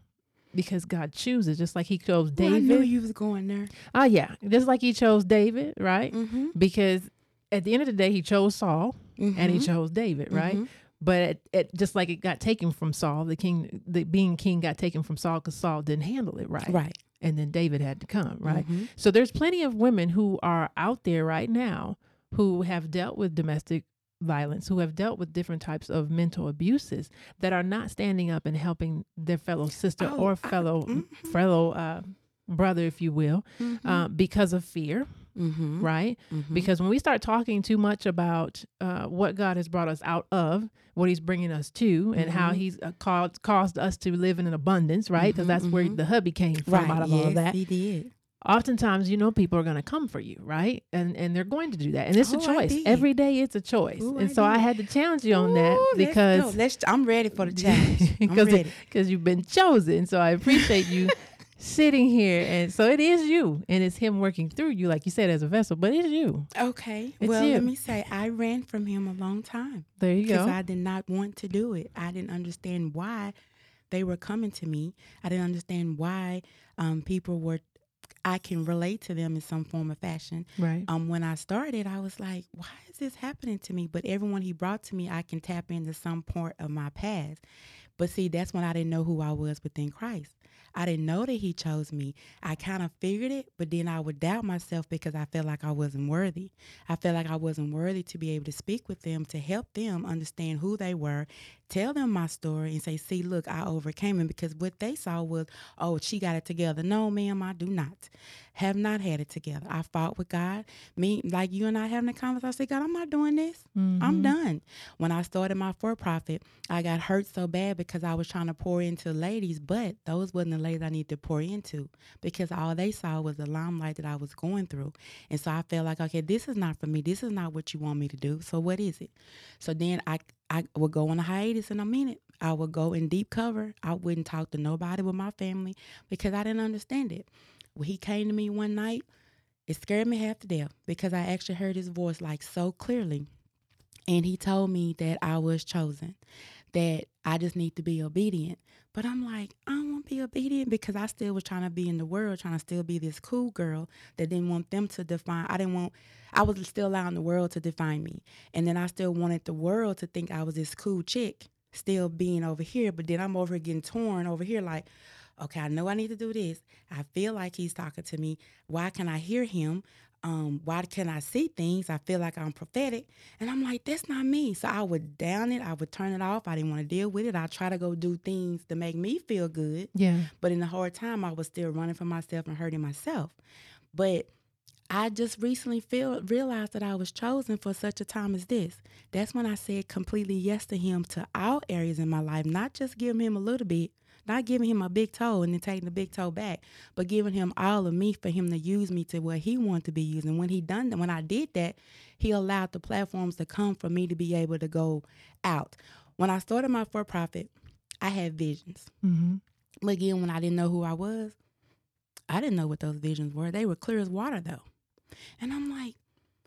[SPEAKER 1] Because god chooses just like he chose
[SPEAKER 2] Well, I knew
[SPEAKER 1] david.
[SPEAKER 2] you was going there.
[SPEAKER 1] oh yeah. Just like he chose david right?
[SPEAKER 2] Mm-hmm.
[SPEAKER 1] because at the end of the day he chose saul and he chose david right
[SPEAKER 2] Mhm.
[SPEAKER 1] but it, it just like it got taken from Saul, the king, the being king got taken from Saul because Saul didn't handle it right,
[SPEAKER 2] Right.
[SPEAKER 1] and then David had to come, right?
[SPEAKER 2] Mhm.
[SPEAKER 1] So there's plenty of women who are out there right now who have dealt with domestic violence, who have dealt with different types of mental abuses that are not standing up and helping their fellow sister
[SPEAKER 2] Oh,
[SPEAKER 1] or
[SPEAKER 2] I-
[SPEAKER 1] fellow
[SPEAKER 2] mhm.
[SPEAKER 1] fellow uh, brother, if you will,
[SPEAKER 2] Mhm.
[SPEAKER 1] uh, because of fear,
[SPEAKER 2] Mhm.
[SPEAKER 1] right?
[SPEAKER 2] Mhm.
[SPEAKER 1] Because when we start talking too much about uh, what God has brought us out of, what He's bringing us to, and how
[SPEAKER 2] Mhm.
[SPEAKER 1] He's uh, called, caused us to live in an abundance, right? Because
[SPEAKER 2] Mhm,
[SPEAKER 1] that's where
[SPEAKER 2] mhm.
[SPEAKER 1] the hubby came from
[SPEAKER 2] right.
[SPEAKER 1] out of
[SPEAKER 2] yes,
[SPEAKER 1] all of that.
[SPEAKER 2] he did.
[SPEAKER 1] Oftentimes, you know, people are going to come for you, right? And and they're going to do that, and it's
[SPEAKER 2] Oh,
[SPEAKER 1] a choice. Every day, it's a choice.
[SPEAKER 2] Ooh,
[SPEAKER 1] and
[SPEAKER 2] I
[SPEAKER 1] so I had to challenge you on that
[SPEAKER 2] Ooh, let's
[SPEAKER 1] because.
[SPEAKER 2] Let's, I'm ready for the challenge.
[SPEAKER 1] Because because you've been chosen. So I appreciate you sitting here, and so it is you, and it's Him working through you, like you said, as a vessel, but it's you.
[SPEAKER 2] Okay.
[SPEAKER 1] It's
[SPEAKER 2] well,
[SPEAKER 1] you.
[SPEAKER 2] let me say, I ran from him a long time
[SPEAKER 1] There you
[SPEAKER 2] because
[SPEAKER 1] go.
[SPEAKER 2] I did not want to do it. I didn't understand why they were coming to me. I didn't understand why um, people were. I can relate to them in some form or fashion.
[SPEAKER 1] right.
[SPEAKER 2] Um, when I started, I was like, why is this happening to me? But everyone he brought to me, I can tap into some part of my past. But see, that's when I didn't know who I was within Christ. I didn't know that he chose me. I kind of figured it, but then I would doubt myself because I felt like I wasn't worthy. I felt like I wasn't worthy to be able to speak with them, to help them understand who they were, tell them my story and say, see, look, I overcame it because what they saw was, oh, she got it together. No, ma'am, I do not. Have not had it together. I fought with God. Me, like you and I having a conversation, I said, God, I'm not doing this.
[SPEAKER 1] Mm-hmm.
[SPEAKER 2] I'm done. When I started my for profit, I got hurt so bad because I was trying to pour into ladies, but those wasn't the ladies I needed to pour into because all they saw was the limelight that I was going through. And so I felt like, okay, this is not for me. This is not what you want me to do. So what is it? So then I I would go on a hiatus in a minute. I would go in deep cover. I wouldn't talk to nobody with my family because I didn't understand it. When he came to me one night, it scared me half to death because I actually heard his voice like so clearly. And he told me that I was chosen, that I just need to be obedient. But I'm like, I don't want to be obedient because I still was trying to be in the world, trying to still be this cool girl that didn't want them to define. I didn't want, I was still allowing the world to define me. And then I still wanted the world to think I was this cool chick, still being over here. But then I'm over here getting torn over here, like, okay, I know I need to do this. I feel like he's talking to me. Why can I hear him? Um, why can I see things? I feel like I'm prophetic. And I'm like, that's not me. So I would down it. I would turn it off. I didn't want to deal with it. I try to go do things to make me feel good.
[SPEAKER 1] Yeah.
[SPEAKER 2] But in the hard time, I was still running for myself and hurting myself. But I just recently feel realized that I was chosen for such a time as this. That's when I said completely yes to him to all areas in my life, not just giving him a little bit, not giving him a big toe and then taking the big toe back, but giving him all of me for him to use me to what he wanted to be used. And when he done that, when I did that, he allowed the platforms to come for me to be able to go out. When I started my for profit, I had visions.
[SPEAKER 1] Mm-hmm.
[SPEAKER 2] But again, when I didn't know who I was, I didn't know what those visions were. They were clear as water though. And I'm like,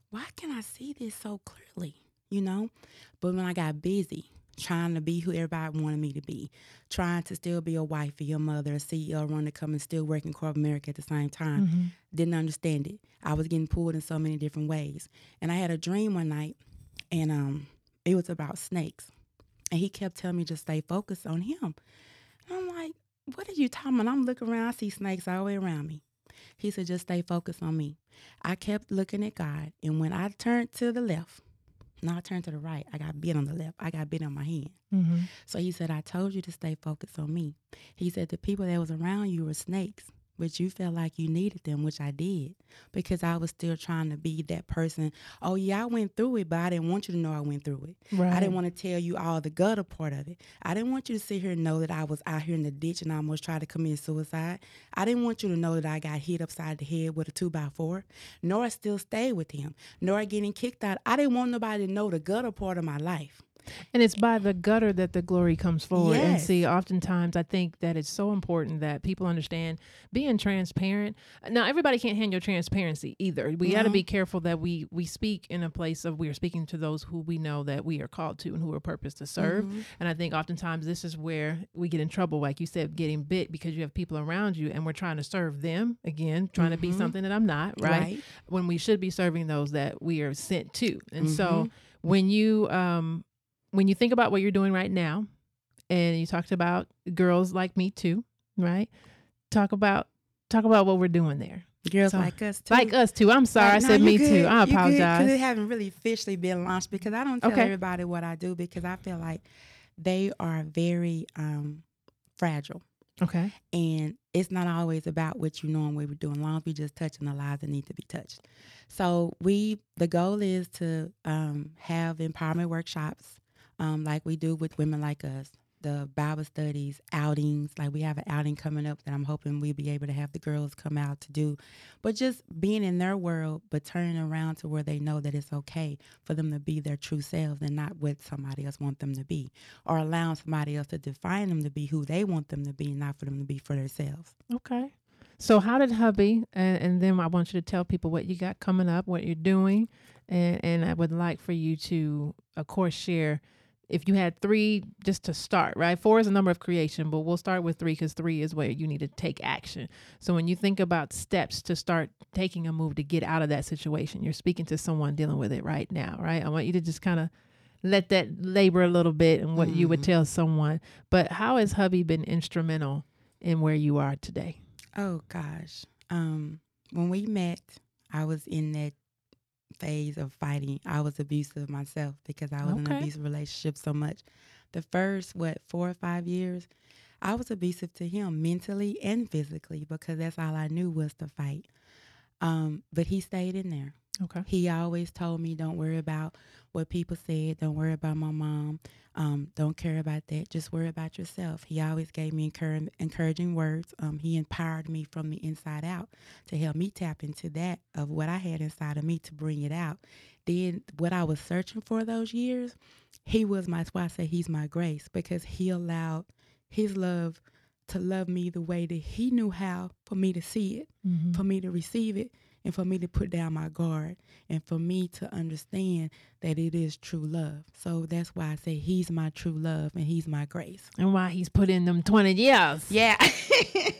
[SPEAKER 2] why can I see this so clearly? You know? But when I got busy, trying to be who everybody wanted me to be, trying to still be a wife or your mother, a CEO, run to come and still working corporate America at the same time.
[SPEAKER 1] Mm-hmm.
[SPEAKER 2] Didn't understand it. I was getting pulled in so many different ways. And I had a dream one night, and um, it was about snakes. And he kept telling me to stay focused on him. And I'm like, what are you talking about? I'm looking around, I see snakes all the way around me. He said, just stay focused on me. I kept looking at God, and when I turned to the left, no, I turned to the right. I got bit on the left. I got bit on my hand.
[SPEAKER 1] Mm-hmm.
[SPEAKER 2] So he said, I told you to stay focused on me. He said, the people that was around you were snakes, but you felt like you needed them, which I did, because I was still trying to be that person. Oh, yeah, I went through it, but I didn't want you to know I went through it.
[SPEAKER 1] Right.
[SPEAKER 2] I didn't want to tell you all the gutter part of it. I didn't want you to sit here and know that I was out here in the ditch and I almost tried to commit suicide. I didn't want you to know that I got hit upside the head with a two by four, nor I still stayed with him, nor getting kicked out. I didn't want nobody to know the gutter part of my life.
[SPEAKER 1] And it's by the gutter that the glory comes forward. And see, oftentimes I think that it's so important that people understand being transparent. Now, everybody can't handle transparency either. We got to be careful that we we speak in a place of we are speaking to those who we know that we are called to and who are purposed to serve.
[SPEAKER 2] Mm-hmm.
[SPEAKER 1] And I think oftentimes this is where we get in trouble, like you said, getting bit because you have people around you and we're trying to serve them again, trying to be
[SPEAKER 2] Mhm.
[SPEAKER 1] something that I'm not, right?
[SPEAKER 2] Right.
[SPEAKER 1] when we should be serving those that we are sent to. And so
[SPEAKER 2] Mhm.
[SPEAKER 1] when you um when you think about what you're doing right now and you talked about girls like me too, right? Talk about talk about what we're doing there.
[SPEAKER 2] Girls
[SPEAKER 1] So,
[SPEAKER 2] like us too.
[SPEAKER 1] Like us too. I'm sorry, I
[SPEAKER 2] Like, no,
[SPEAKER 1] said me too. I
[SPEAKER 2] You good, 'cause
[SPEAKER 1] apologize.
[SPEAKER 2] it haven't really officially been launched because I don't tell
[SPEAKER 1] Okay.
[SPEAKER 2] everybody what I do because I feel like they are very um, fragile.
[SPEAKER 1] Okay.
[SPEAKER 2] And it's not always about what you know and what we're doing, as long as we just touching the lives that need to be touched. So we the goal is to um, have empowerment workshops um, like we do with women like us, the Bible studies, outings. Like we have an outing coming up that I'm hoping we'll be able to have the girls come out to do. But just being in their world, but turning around to where they know that it's okay for them to be their true selves and not what somebody else want them to be, or allowing somebody else to define them to be who they want them to be, and not for them to be for themselves.
[SPEAKER 1] Okay. So how did hubby and, and then I want you to tell people what you got coming up, what you're doing, and and I would like for you to of course share if you had three just to start, right? Four is a number of creation, but we'll start with three because three is where you need to take action. So when you think about steps to start taking a move to get out of that situation, you're speaking to someone dealing with it right now, right? I want you to just kind of let that labor a little bit and what you would
[SPEAKER 2] Mhm.
[SPEAKER 1] tell someone. But how has hubby been instrumental in where you are today?
[SPEAKER 2] Oh gosh. Um, when we met, I was in that phase of fighting. I was abusive myself because I was in an abusive relationship so much the first what four or five years, I was abusive to him mentally and physically because that's all I knew was to fight. Um, but he stayed in there.
[SPEAKER 1] Okay.
[SPEAKER 2] He always told me, "Don't worry about what people said. Don't worry about my mom. Um, don't care about that. Just worry about yourself." He always gave me encourage, encouraging words. Um, he empowered me from the inside out to help me tap into that of what I had inside of me to bring it out. Then what I was searching for those years, he was my. That's why I say he's my grace because he allowed his love to love me the way that he knew how for me to see it,
[SPEAKER 1] Mhm.
[SPEAKER 2] for me to receive it, and for me to put down my guard, and for me to understand that it is true love. So that's why I say he's my true love and he's my grace.
[SPEAKER 1] And why he's put in them 20 years.
[SPEAKER 2] Yeah.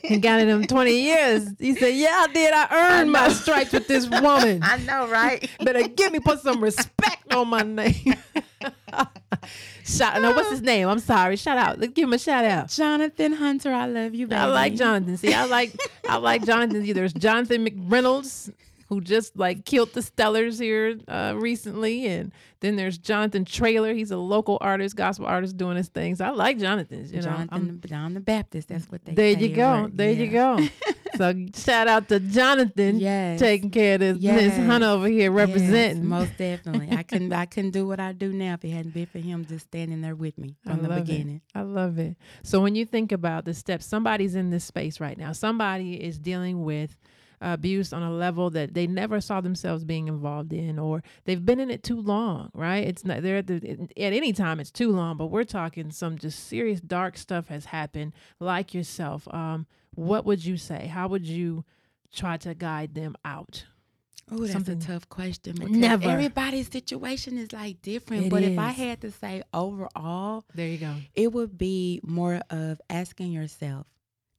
[SPEAKER 1] He got in them 20 years. He said, Yeah, I did. I earned my stripes with this woman.
[SPEAKER 2] I know, right?
[SPEAKER 1] Better give me put some respect on my name. Shout no, what's his name? I'm sorry. Shout out. Let's give him a shout out.
[SPEAKER 2] Jonathan Hunter, I love you, baby.
[SPEAKER 1] I like Jonathan. See, I like I like Jonathan. There's Jonathan McReynolds, who just like killed the Stellars here uh, recently, and then there's Jonathan Trailer. He's a local artist, gospel artist, doing his things. I like Jonathan's. You know, I'm-
[SPEAKER 2] Jonathan, John the Baptist. That's what they.
[SPEAKER 1] there you go. There you go. so shout out to Jonathan
[SPEAKER 2] Yes.
[SPEAKER 1] taking care of this, this
[SPEAKER 2] Yes.
[SPEAKER 1] Hunter over here
[SPEAKER 2] Yes,
[SPEAKER 1] representing.
[SPEAKER 2] most definitely. I couldn't. I couldn't do what I do now if it hadn't been for him just standing there with me from the
[SPEAKER 1] love it.
[SPEAKER 2] beginning.
[SPEAKER 1] I love it. So when you think about the steps, somebody's in this space right now. Somebody is dealing with abuse on a level that they never saw themselves being involved in, or they've been in it too long. Right? It's not there at, the, at any time. It's too long. But we're talking some just serious dark stuff has happened. Like yourself, um, what would you say? How would you try to guide them out?
[SPEAKER 2] Oh, that's
[SPEAKER 1] Something-
[SPEAKER 2] a tough question.
[SPEAKER 1] Never.
[SPEAKER 2] Everybody's situation is like different.
[SPEAKER 1] It
[SPEAKER 2] but if I had to say overall,
[SPEAKER 1] There you go.
[SPEAKER 2] it would be more of asking yourself,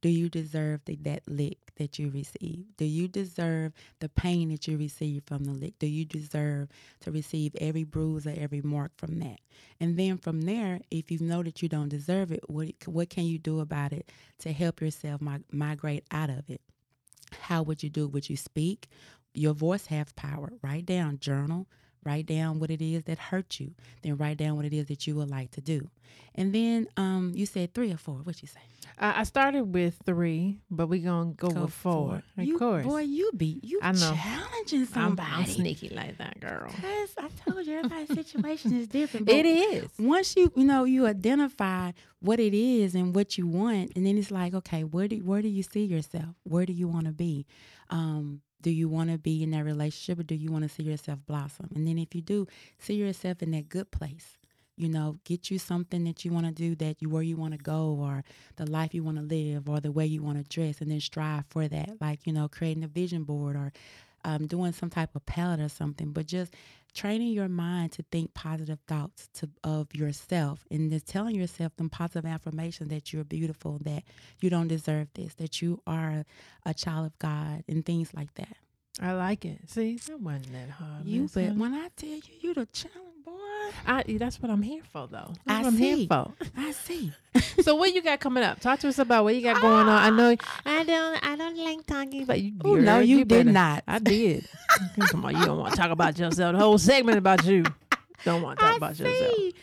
[SPEAKER 2] do you deserve the, that lick that you receive? Do you deserve the pain that you receive from the lick? Do you deserve to receive every bruise or every mark from that? And then from there, if you know that you don't deserve it, what what can you do about it to help yourself mi- migrate out of it? How would you do? Would you speak? Your voice has power. Write down, journal, write down what it is that hurt you. Then write down what it is that you would like to do. And then um, you said three or four. What you say?
[SPEAKER 1] I, I started with three, but we're gonna go, with four. Of
[SPEAKER 2] You,
[SPEAKER 1] course.
[SPEAKER 2] boy, you be you
[SPEAKER 1] I know.
[SPEAKER 2] challenging
[SPEAKER 1] I'm,
[SPEAKER 2] somebody.
[SPEAKER 1] I'm sneaky like that, girl.
[SPEAKER 2] Cause I told you everybody's situation is different.
[SPEAKER 1] It is.
[SPEAKER 2] Once you you know you identify what it is and what you want, and then it's like, okay, where do where do you see yourself? Where do you want to be? Um, do you want to be in that relationship, or do you want to see yourself blossom? And then if you do, see yourself in that good place. You know, get you something that you want to do, that you where you want to go, or the life you want to live, or the way you want to dress, and then strive for that. Like you know, creating a vision board or um, doing some type of palette or something. But just training your mind to think positive thoughts to of yourself, and just telling yourself them positive affirmations that you're beautiful, that you don't deserve this, that you are a child of God, and things like that.
[SPEAKER 1] I like it. See, that wasn't that hard.
[SPEAKER 2] You, but when I tell you, you the challenge.
[SPEAKER 1] I, that's what I'm here for, though. That's
[SPEAKER 2] I
[SPEAKER 1] I'm here for.
[SPEAKER 2] I see.
[SPEAKER 1] so, what you got coming up? Talk to us about what you got going on. I know I don't. I don't like talking, but you.
[SPEAKER 2] Oh no,
[SPEAKER 1] girl,
[SPEAKER 2] you, did
[SPEAKER 1] better-
[SPEAKER 2] not.
[SPEAKER 1] I did. Come on, you don't want to talk about yourself. The whole segment about you. Don't want to talk
[SPEAKER 2] I
[SPEAKER 1] about yourself.
[SPEAKER 2] see.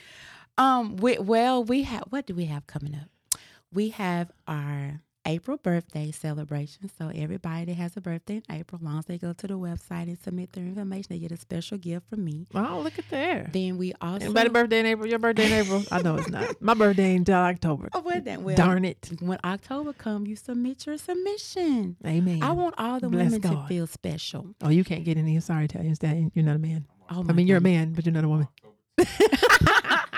[SPEAKER 2] Um. We, well, we have. What do we have coming up? We have our April birthday celebration. So everybody that has a birthday in April, as long as they go to the website and submit their information, they get a special gift from me.
[SPEAKER 1] Oh, look at there.
[SPEAKER 2] Then we also.
[SPEAKER 1] Anybody birthday in April? Your birthday in April? I know it's not. My birthday until October.
[SPEAKER 2] Oh, well, then, well,
[SPEAKER 1] Darn it.
[SPEAKER 2] When October comes, you submit your submission.
[SPEAKER 1] Amen.
[SPEAKER 2] I want all the
[SPEAKER 1] Bless
[SPEAKER 2] women
[SPEAKER 1] God.
[SPEAKER 2] to feel special.
[SPEAKER 1] oh, you can't get any. Sorry, Italian stallion. You're not a man.
[SPEAKER 2] Oh,
[SPEAKER 1] I
[SPEAKER 2] my
[SPEAKER 1] mean, you're a man, but you're not a woman.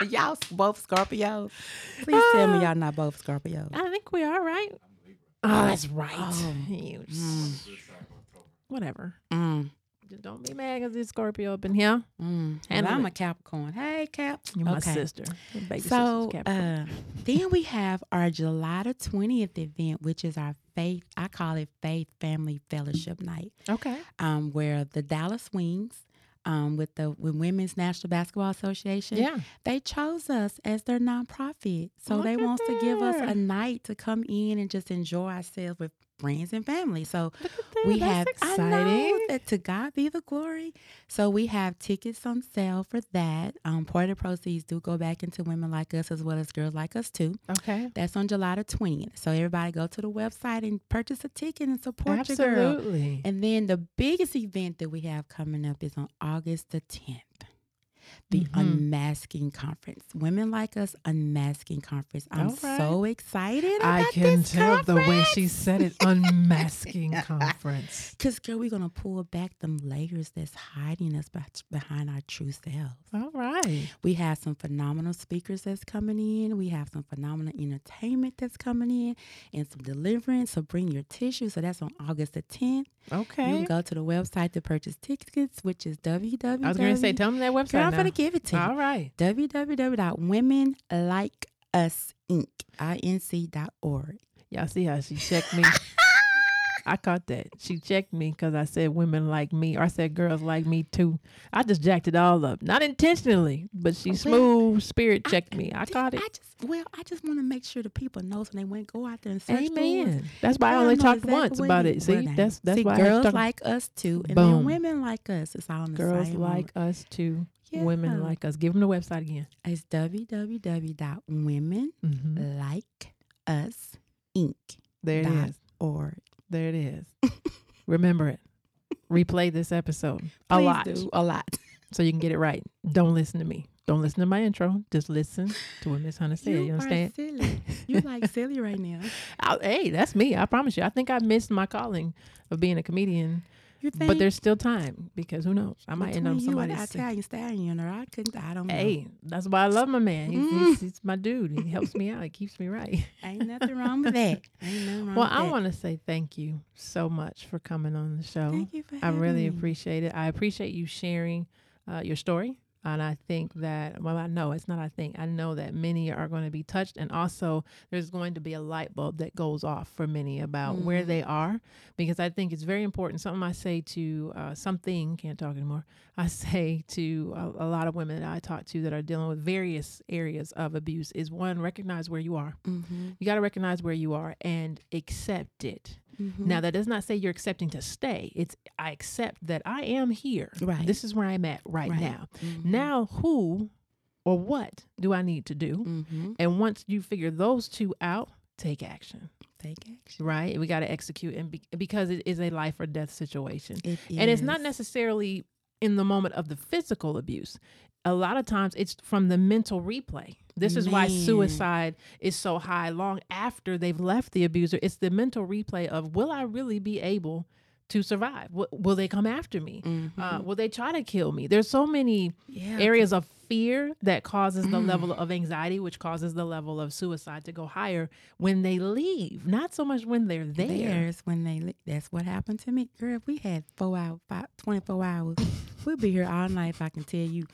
[SPEAKER 2] y'all both Scorpios. Please tell me
[SPEAKER 1] Ah.
[SPEAKER 2] y'all not both Scorpios.
[SPEAKER 1] I think we are, right? Oh, that's right.
[SPEAKER 2] Oh,
[SPEAKER 1] You s-
[SPEAKER 2] Mm,
[SPEAKER 1] Whatever.
[SPEAKER 2] mm,
[SPEAKER 1] Just don't be mad because it's Scorpio up in here.
[SPEAKER 2] mm. And I'm a Capricorn. Hey, Cap.
[SPEAKER 1] You're my
[SPEAKER 2] Okay.
[SPEAKER 1] sister. Your baby
[SPEAKER 2] So
[SPEAKER 1] sister's Capricorn.
[SPEAKER 2] uh, then we have our July the 20th event, which is our faith, I call it Faith Family Fellowship Night,
[SPEAKER 1] okay.
[SPEAKER 2] um, where the Dallas Wings um, with the with Women's National Basketball Association.
[SPEAKER 1] Yeah.
[SPEAKER 2] They chose us as their nonprofit. So
[SPEAKER 1] Look
[SPEAKER 2] they
[SPEAKER 1] at
[SPEAKER 2] want to give us a night to come in and just enjoy ourselves with friends and family. So we
[SPEAKER 1] That's
[SPEAKER 2] have
[SPEAKER 1] exciting.
[SPEAKER 2] I know that to God be the glory. So we have tickets on sale for that. Um, part of the proceeds do go back into women like us as well as girls like us too.
[SPEAKER 1] Okay.
[SPEAKER 2] That's on July the twentieth. So everybody go to the website and purchase a ticket and support your girl.
[SPEAKER 1] Absolutely.
[SPEAKER 2] And then the biggest event that we have coming up is on August the 10th. The
[SPEAKER 1] Mhm.
[SPEAKER 2] Unmasking Conference. Women Like Us Unmasking Conference. I'm
[SPEAKER 1] right.
[SPEAKER 2] so excited.
[SPEAKER 1] I can tell the way she said it. Unmasking conference.
[SPEAKER 2] Cause girl, we're gonna pull back them layers that's hiding us behind our true selves.
[SPEAKER 1] All right.
[SPEAKER 2] We have some phenomenal speakers that's coming in. We have some phenomenal entertainment that's coming in, and some deliverance. So bring your tissue. So that's on August the 10th.
[SPEAKER 1] Okay.
[SPEAKER 2] You can go to the website to purchase tickets, which is www.
[SPEAKER 1] I was going to say, tell them that website.
[SPEAKER 2] Girl, I'm
[SPEAKER 1] now.
[SPEAKER 2] gonna give it to you.
[SPEAKER 1] All right.
[SPEAKER 2] www.womenlikeusinc.org.
[SPEAKER 1] Y'all see how she checked me? I caught that. She checked me because I said women like me, or I said girls like me too. I just jacked it all up, not intentionally, but she
[SPEAKER 2] Well,
[SPEAKER 1] smooth spirit checked me. I caught it.
[SPEAKER 2] I just well, I just want to make sure the people know so they won't go out there and search.
[SPEAKER 1] Amen. That's why I
[SPEAKER 2] Girl,
[SPEAKER 1] only talked
[SPEAKER 2] exactly
[SPEAKER 1] once about
[SPEAKER 2] it.
[SPEAKER 1] See, that's that's
[SPEAKER 2] see,
[SPEAKER 1] why I
[SPEAKER 2] girls like us too, and
[SPEAKER 1] Boom.
[SPEAKER 2] then women like us. It's all in the
[SPEAKER 1] girls
[SPEAKER 2] same
[SPEAKER 1] like us too.
[SPEAKER 2] Yeah.
[SPEAKER 1] Women like us. Give them the website again.
[SPEAKER 2] It's www.womenlikeusinc.org. Mm-hmm.
[SPEAKER 1] There it is. There it is. Remember it. Replay this episode a
[SPEAKER 2] Please
[SPEAKER 1] lot
[SPEAKER 2] do, a lot.
[SPEAKER 1] so you can get it right. Don't listen to me. Don't listen to my intro. Just listen to what Miss Hunter said. You,
[SPEAKER 2] you
[SPEAKER 1] understand?
[SPEAKER 2] Are silly. You like silly right now.
[SPEAKER 1] I- hey, that's me. I promise you. I think I missed my calling of being a comedian,
[SPEAKER 2] You think?
[SPEAKER 1] but there's still time because who knows? I might end up
[SPEAKER 2] between you and
[SPEAKER 1] somebody's.
[SPEAKER 2] Italian stallion, or I couldn't. I don't know.
[SPEAKER 1] Hey, that's why I love my man. He's,
[SPEAKER 2] Mm.
[SPEAKER 1] he's, he's my dude. He helps me out. He keeps me right.
[SPEAKER 2] ain't nothing wrong with that. Ain't nothing wrong
[SPEAKER 1] Well, I want to say thank you so much for coming on the show.
[SPEAKER 2] Thank you for
[SPEAKER 1] I really
[SPEAKER 2] me.
[SPEAKER 1] appreciate it. I appreciate you sharing uh, your story. And I think that, well, I know it's not, I think, I know that many are going to be touched. And also, there's going to be a light bulb that goes off for many about where
[SPEAKER 2] Mhm.
[SPEAKER 1] they are. Because I think it's very important. Something I say to uh, something, can't talk anymore. I say to a, a lot of women that I talk to that are dealing with various areas of abuse is one, recognize where you are.
[SPEAKER 2] Mhm,
[SPEAKER 1] You got to recognize where you are and accept it.
[SPEAKER 2] Mhm.
[SPEAKER 1] Now that does not say you're accepting to stay. It's I accept that I am here.
[SPEAKER 2] Right.
[SPEAKER 1] This is where I'm at right,
[SPEAKER 2] Right.
[SPEAKER 1] now.
[SPEAKER 2] Mhm,
[SPEAKER 1] Now who or what do I need to do?
[SPEAKER 2] mhm.
[SPEAKER 1] And once you figure those two out, take action.
[SPEAKER 2] Take action.
[SPEAKER 1] Right? We got to execute and be, because it is a life or death situation.
[SPEAKER 2] It
[SPEAKER 1] And it's not necessarily in the moment of the physical abuse. A lot of times it's from the mental replay. This is why suicide is so high long after they've left the abuser. It's the mental replay of will I really be able to survive? W- will they come after me? Uh,
[SPEAKER 2] Mhm.
[SPEAKER 1] will they try to kill me? There's so many
[SPEAKER 2] yeah.
[SPEAKER 1] areas of fear that causes the
[SPEAKER 2] Mm.
[SPEAKER 1] level of anxiety, which causes the level of suicide to go higher when they leave, not so much when they're there.
[SPEAKER 2] There's when they. li- That's what happened to me, girl. If we had four hours, five, 24 hours, we'd be here all night. If I can tell you,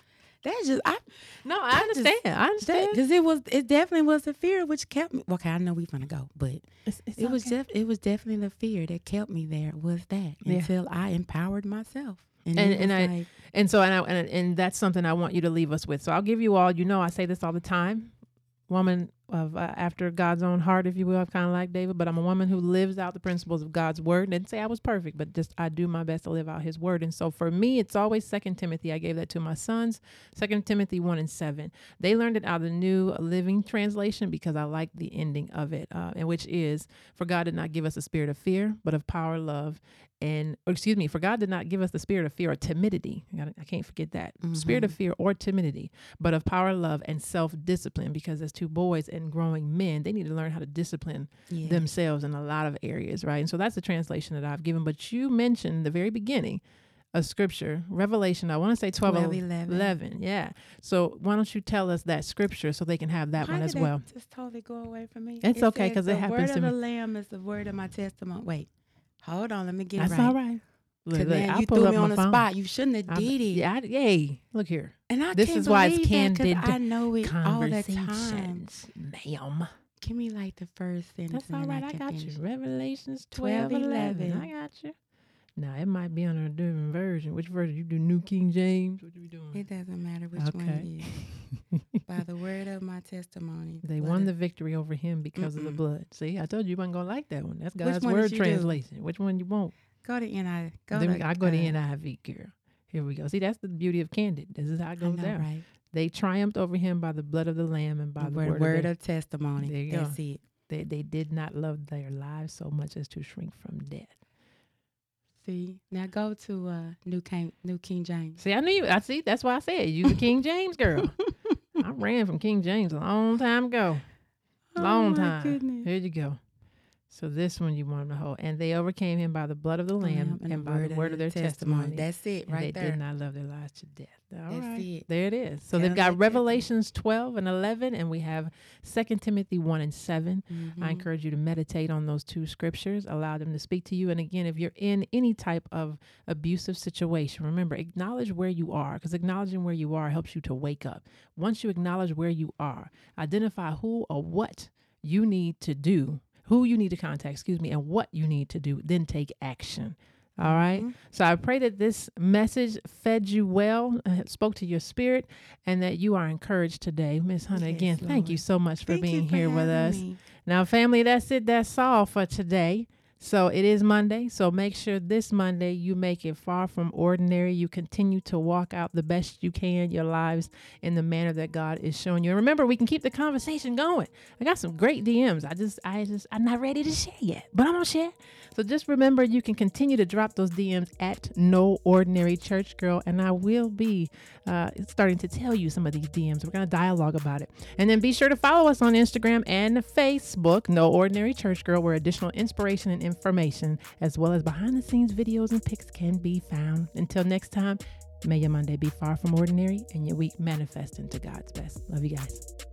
[SPEAKER 2] that's just I.
[SPEAKER 1] No, I
[SPEAKER 2] I just-
[SPEAKER 1] understand. I understand.
[SPEAKER 2] Because it was, it definitely was the fear which kept me. Okay, I know we're gonna go, but
[SPEAKER 1] It's- it's
[SPEAKER 2] it was
[SPEAKER 1] okay.
[SPEAKER 2] def, it was definitely the fear that kept me there. Was that
[SPEAKER 1] Yeah.
[SPEAKER 2] until I empowered myself,
[SPEAKER 1] And-
[SPEAKER 2] it
[SPEAKER 1] and I-
[SPEAKER 2] like,
[SPEAKER 1] And so, and, I, and and that's something I want you to leave us with. So I'll give you all. You know, I say this all the time. Woman of uh, after God's own heart, if you will, kind of like David. But I'm a woman who lives out the principles of God's word. And didn't say I was perfect, but just I do my best to live out His word. And so for me, it's always Second Timothy. I gave that to my sons. Second Timothy one and seven. They learned it out of the New Living Translation because I like the ending of it, uh, and which is, "For God did not give us a spirit of fear, but of power, love, and or excuse me, for God did not give us the spirit of fear or timidity. I, gotta- I can't forget that spirit of fear or timidity, but of power, love, and self discipline. Because as two boys and growing men, they need to learn how to discipline
[SPEAKER 2] yeah.
[SPEAKER 1] themselves in a lot of areas, right? And so that's the translation that I've given. But you mentioned the very beginning a scripture, Revelation. I want to say 12,
[SPEAKER 2] 12,
[SPEAKER 1] 11.
[SPEAKER 2] 11.
[SPEAKER 1] Yeah. So why don't you tell us that scripture so they can have that one as well?
[SPEAKER 2] Just totally go away from me.
[SPEAKER 1] It's okay, because it happens to me.
[SPEAKER 2] the Lamb is the word of my testimony. Wait, hold on, let me get
[SPEAKER 1] That's
[SPEAKER 2] it right.
[SPEAKER 1] all right. Look,
[SPEAKER 2] Cause
[SPEAKER 1] look,
[SPEAKER 2] man,
[SPEAKER 1] I
[SPEAKER 2] you
[SPEAKER 1] pull
[SPEAKER 2] threw me on the
[SPEAKER 1] phone.
[SPEAKER 2] spot. You shouldn't have
[SPEAKER 1] I-
[SPEAKER 2] did it.
[SPEAKER 1] Yeah, I, yay. Look here.
[SPEAKER 2] And I
[SPEAKER 1] This
[SPEAKER 2] can't
[SPEAKER 1] is why it's
[SPEAKER 2] believe that 'cause
[SPEAKER 1] candid
[SPEAKER 2] I know it all the time.
[SPEAKER 1] Conversations, ma'am.
[SPEAKER 2] Give me like the first sentence.
[SPEAKER 1] That's
[SPEAKER 2] and
[SPEAKER 1] all
[SPEAKER 2] then
[SPEAKER 1] right. I, got
[SPEAKER 2] finish.
[SPEAKER 1] you. Revelations
[SPEAKER 2] 12,
[SPEAKER 1] 12, 11.
[SPEAKER 2] 11.
[SPEAKER 1] I got you. Now it might be under a different version. Which version you do? New King James? What you be doing?
[SPEAKER 2] It doesn't matter which one
[SPEAKER 1] Okay.
[SPEAKER 2] it is. By the word of my testimony.
[SPEAKER 1] They won
[SPEAKER 2] of-
[SPEAKER 1] the victory over him because of the blood. See, I told you you wasn't gonna like that one. That's
[SPEAKER 2] Which
[SPEAKER 1] God's
[SPEAKER 2] one
[SPEAKER 1] word
[SPEAKER 2] you do?
[SPEAKER 1] translation. Which one you want?
[SPEAKER 2] Go to NI. Go
[SPEAKER 1] then
[SPEAKER 2] to,
[SPEAKER 1] I go to
[SPEAKER 2] uh,
[SPEAKER 1] NIV, girl. Here we go. See, that's the beauty of Candid. This is how it goes
[SPEAKER 2] know,
[SPEAKER 1] down.
[SPEAKER 2] right?
[SPEAKER 1] They triumphed over him by the blood of the Lamb and by the
[SPEAKER 2] word,
[SPEAKER 1] word,
[SPEAKER 2] word
[SPEAKER 1] of,
[SPEAKER 2] of testimony.
[SPEAKER 1] There you
[SPEAKER 2] That's
[SPEAKER 1] go.
[SPEAKER 2] it.
[SPEAKER 1] they, they did not love their lives so much as to shrink from death.
[SPEAKER 2] See, now go to uh, New King New King James.
[SPEAKER 1] See, I knew you. I see. That's why I said you the King James girl. I ran from King James a long time ago. Long
[SPEAKER 2] oh my
[SPEAKER 1] time.
[SPEAKER 2] Goodness.
[SPEAKER 1] Here you go. So this one you want to hold. And they overcame him by the blood of the Lamb and, by the word of their testimony.
[SPEAKER 2] That's it, right
[SPEAKER 1] they
[SPEAKER 2] there.
[SPEAKER 1] did not love their lives to death. All
[SPEAKER 2] That's
[SPEAKER 1] right.
[SPEAKER 2] it.
[SPEAKER 1] There it is. So they've got
[SPEAKER 2] that.
[SPEAKER 1] Revelations 12 and 11, and we have 2 Timothy 1 and 7. I
[SPEAKER 2] Mhm.
[SPEAKER 1] encourage you to meditate on those two scriptures, allow them to speak to you. And again, if you're in any type of abusive situation, remember, acknowledge where you are because acknowledging where you are helps you to wake up. Once you acknowledge where you are, identify who or what you need to do, who you need to contact, excuse me, and what you need to do, then take action. All right.
[SPEAKER 2] Mhm.
[SPEAKER 1] So I pray that this message fed you well, uh, spoke to your spirit, and that you are encouraged today. Miss Hunter,
[SPEAKER 2] Yes,
[SPEAKER 1] again, thank you so much for
[SPEAKER 2] Thank
[SPEAKER 1] being
[SPEAKER 2] for
[SPEAKER 1] here with us.
[SPEAKER 2] me.
[SPEAKER 1] Now, family, that's it. That's all for today. So it is Monday. So make sure this Monday you make it far from ordinary. You continue to walk out the best you can your lives in the manner that God is showing you. And remember, we can keep the conversation going. I got some great DMs. I just, I just, I'm not ready to share yet, but I'm gonna share. So just remember, you can continue to drop those DMs at No Ordinary Church Girl, and I will be uh, starting to tell you some of these DMs. We're gonna dialogue about it, and then be sure to follow us on Instagram and Facebook, No Ordinary Church Girl, where additional inspiration and information, as well as behind the scenes videos and pics, can be found. Until next time, may your Monday be far from ordinary and your week manifest into God's best. Love you guys.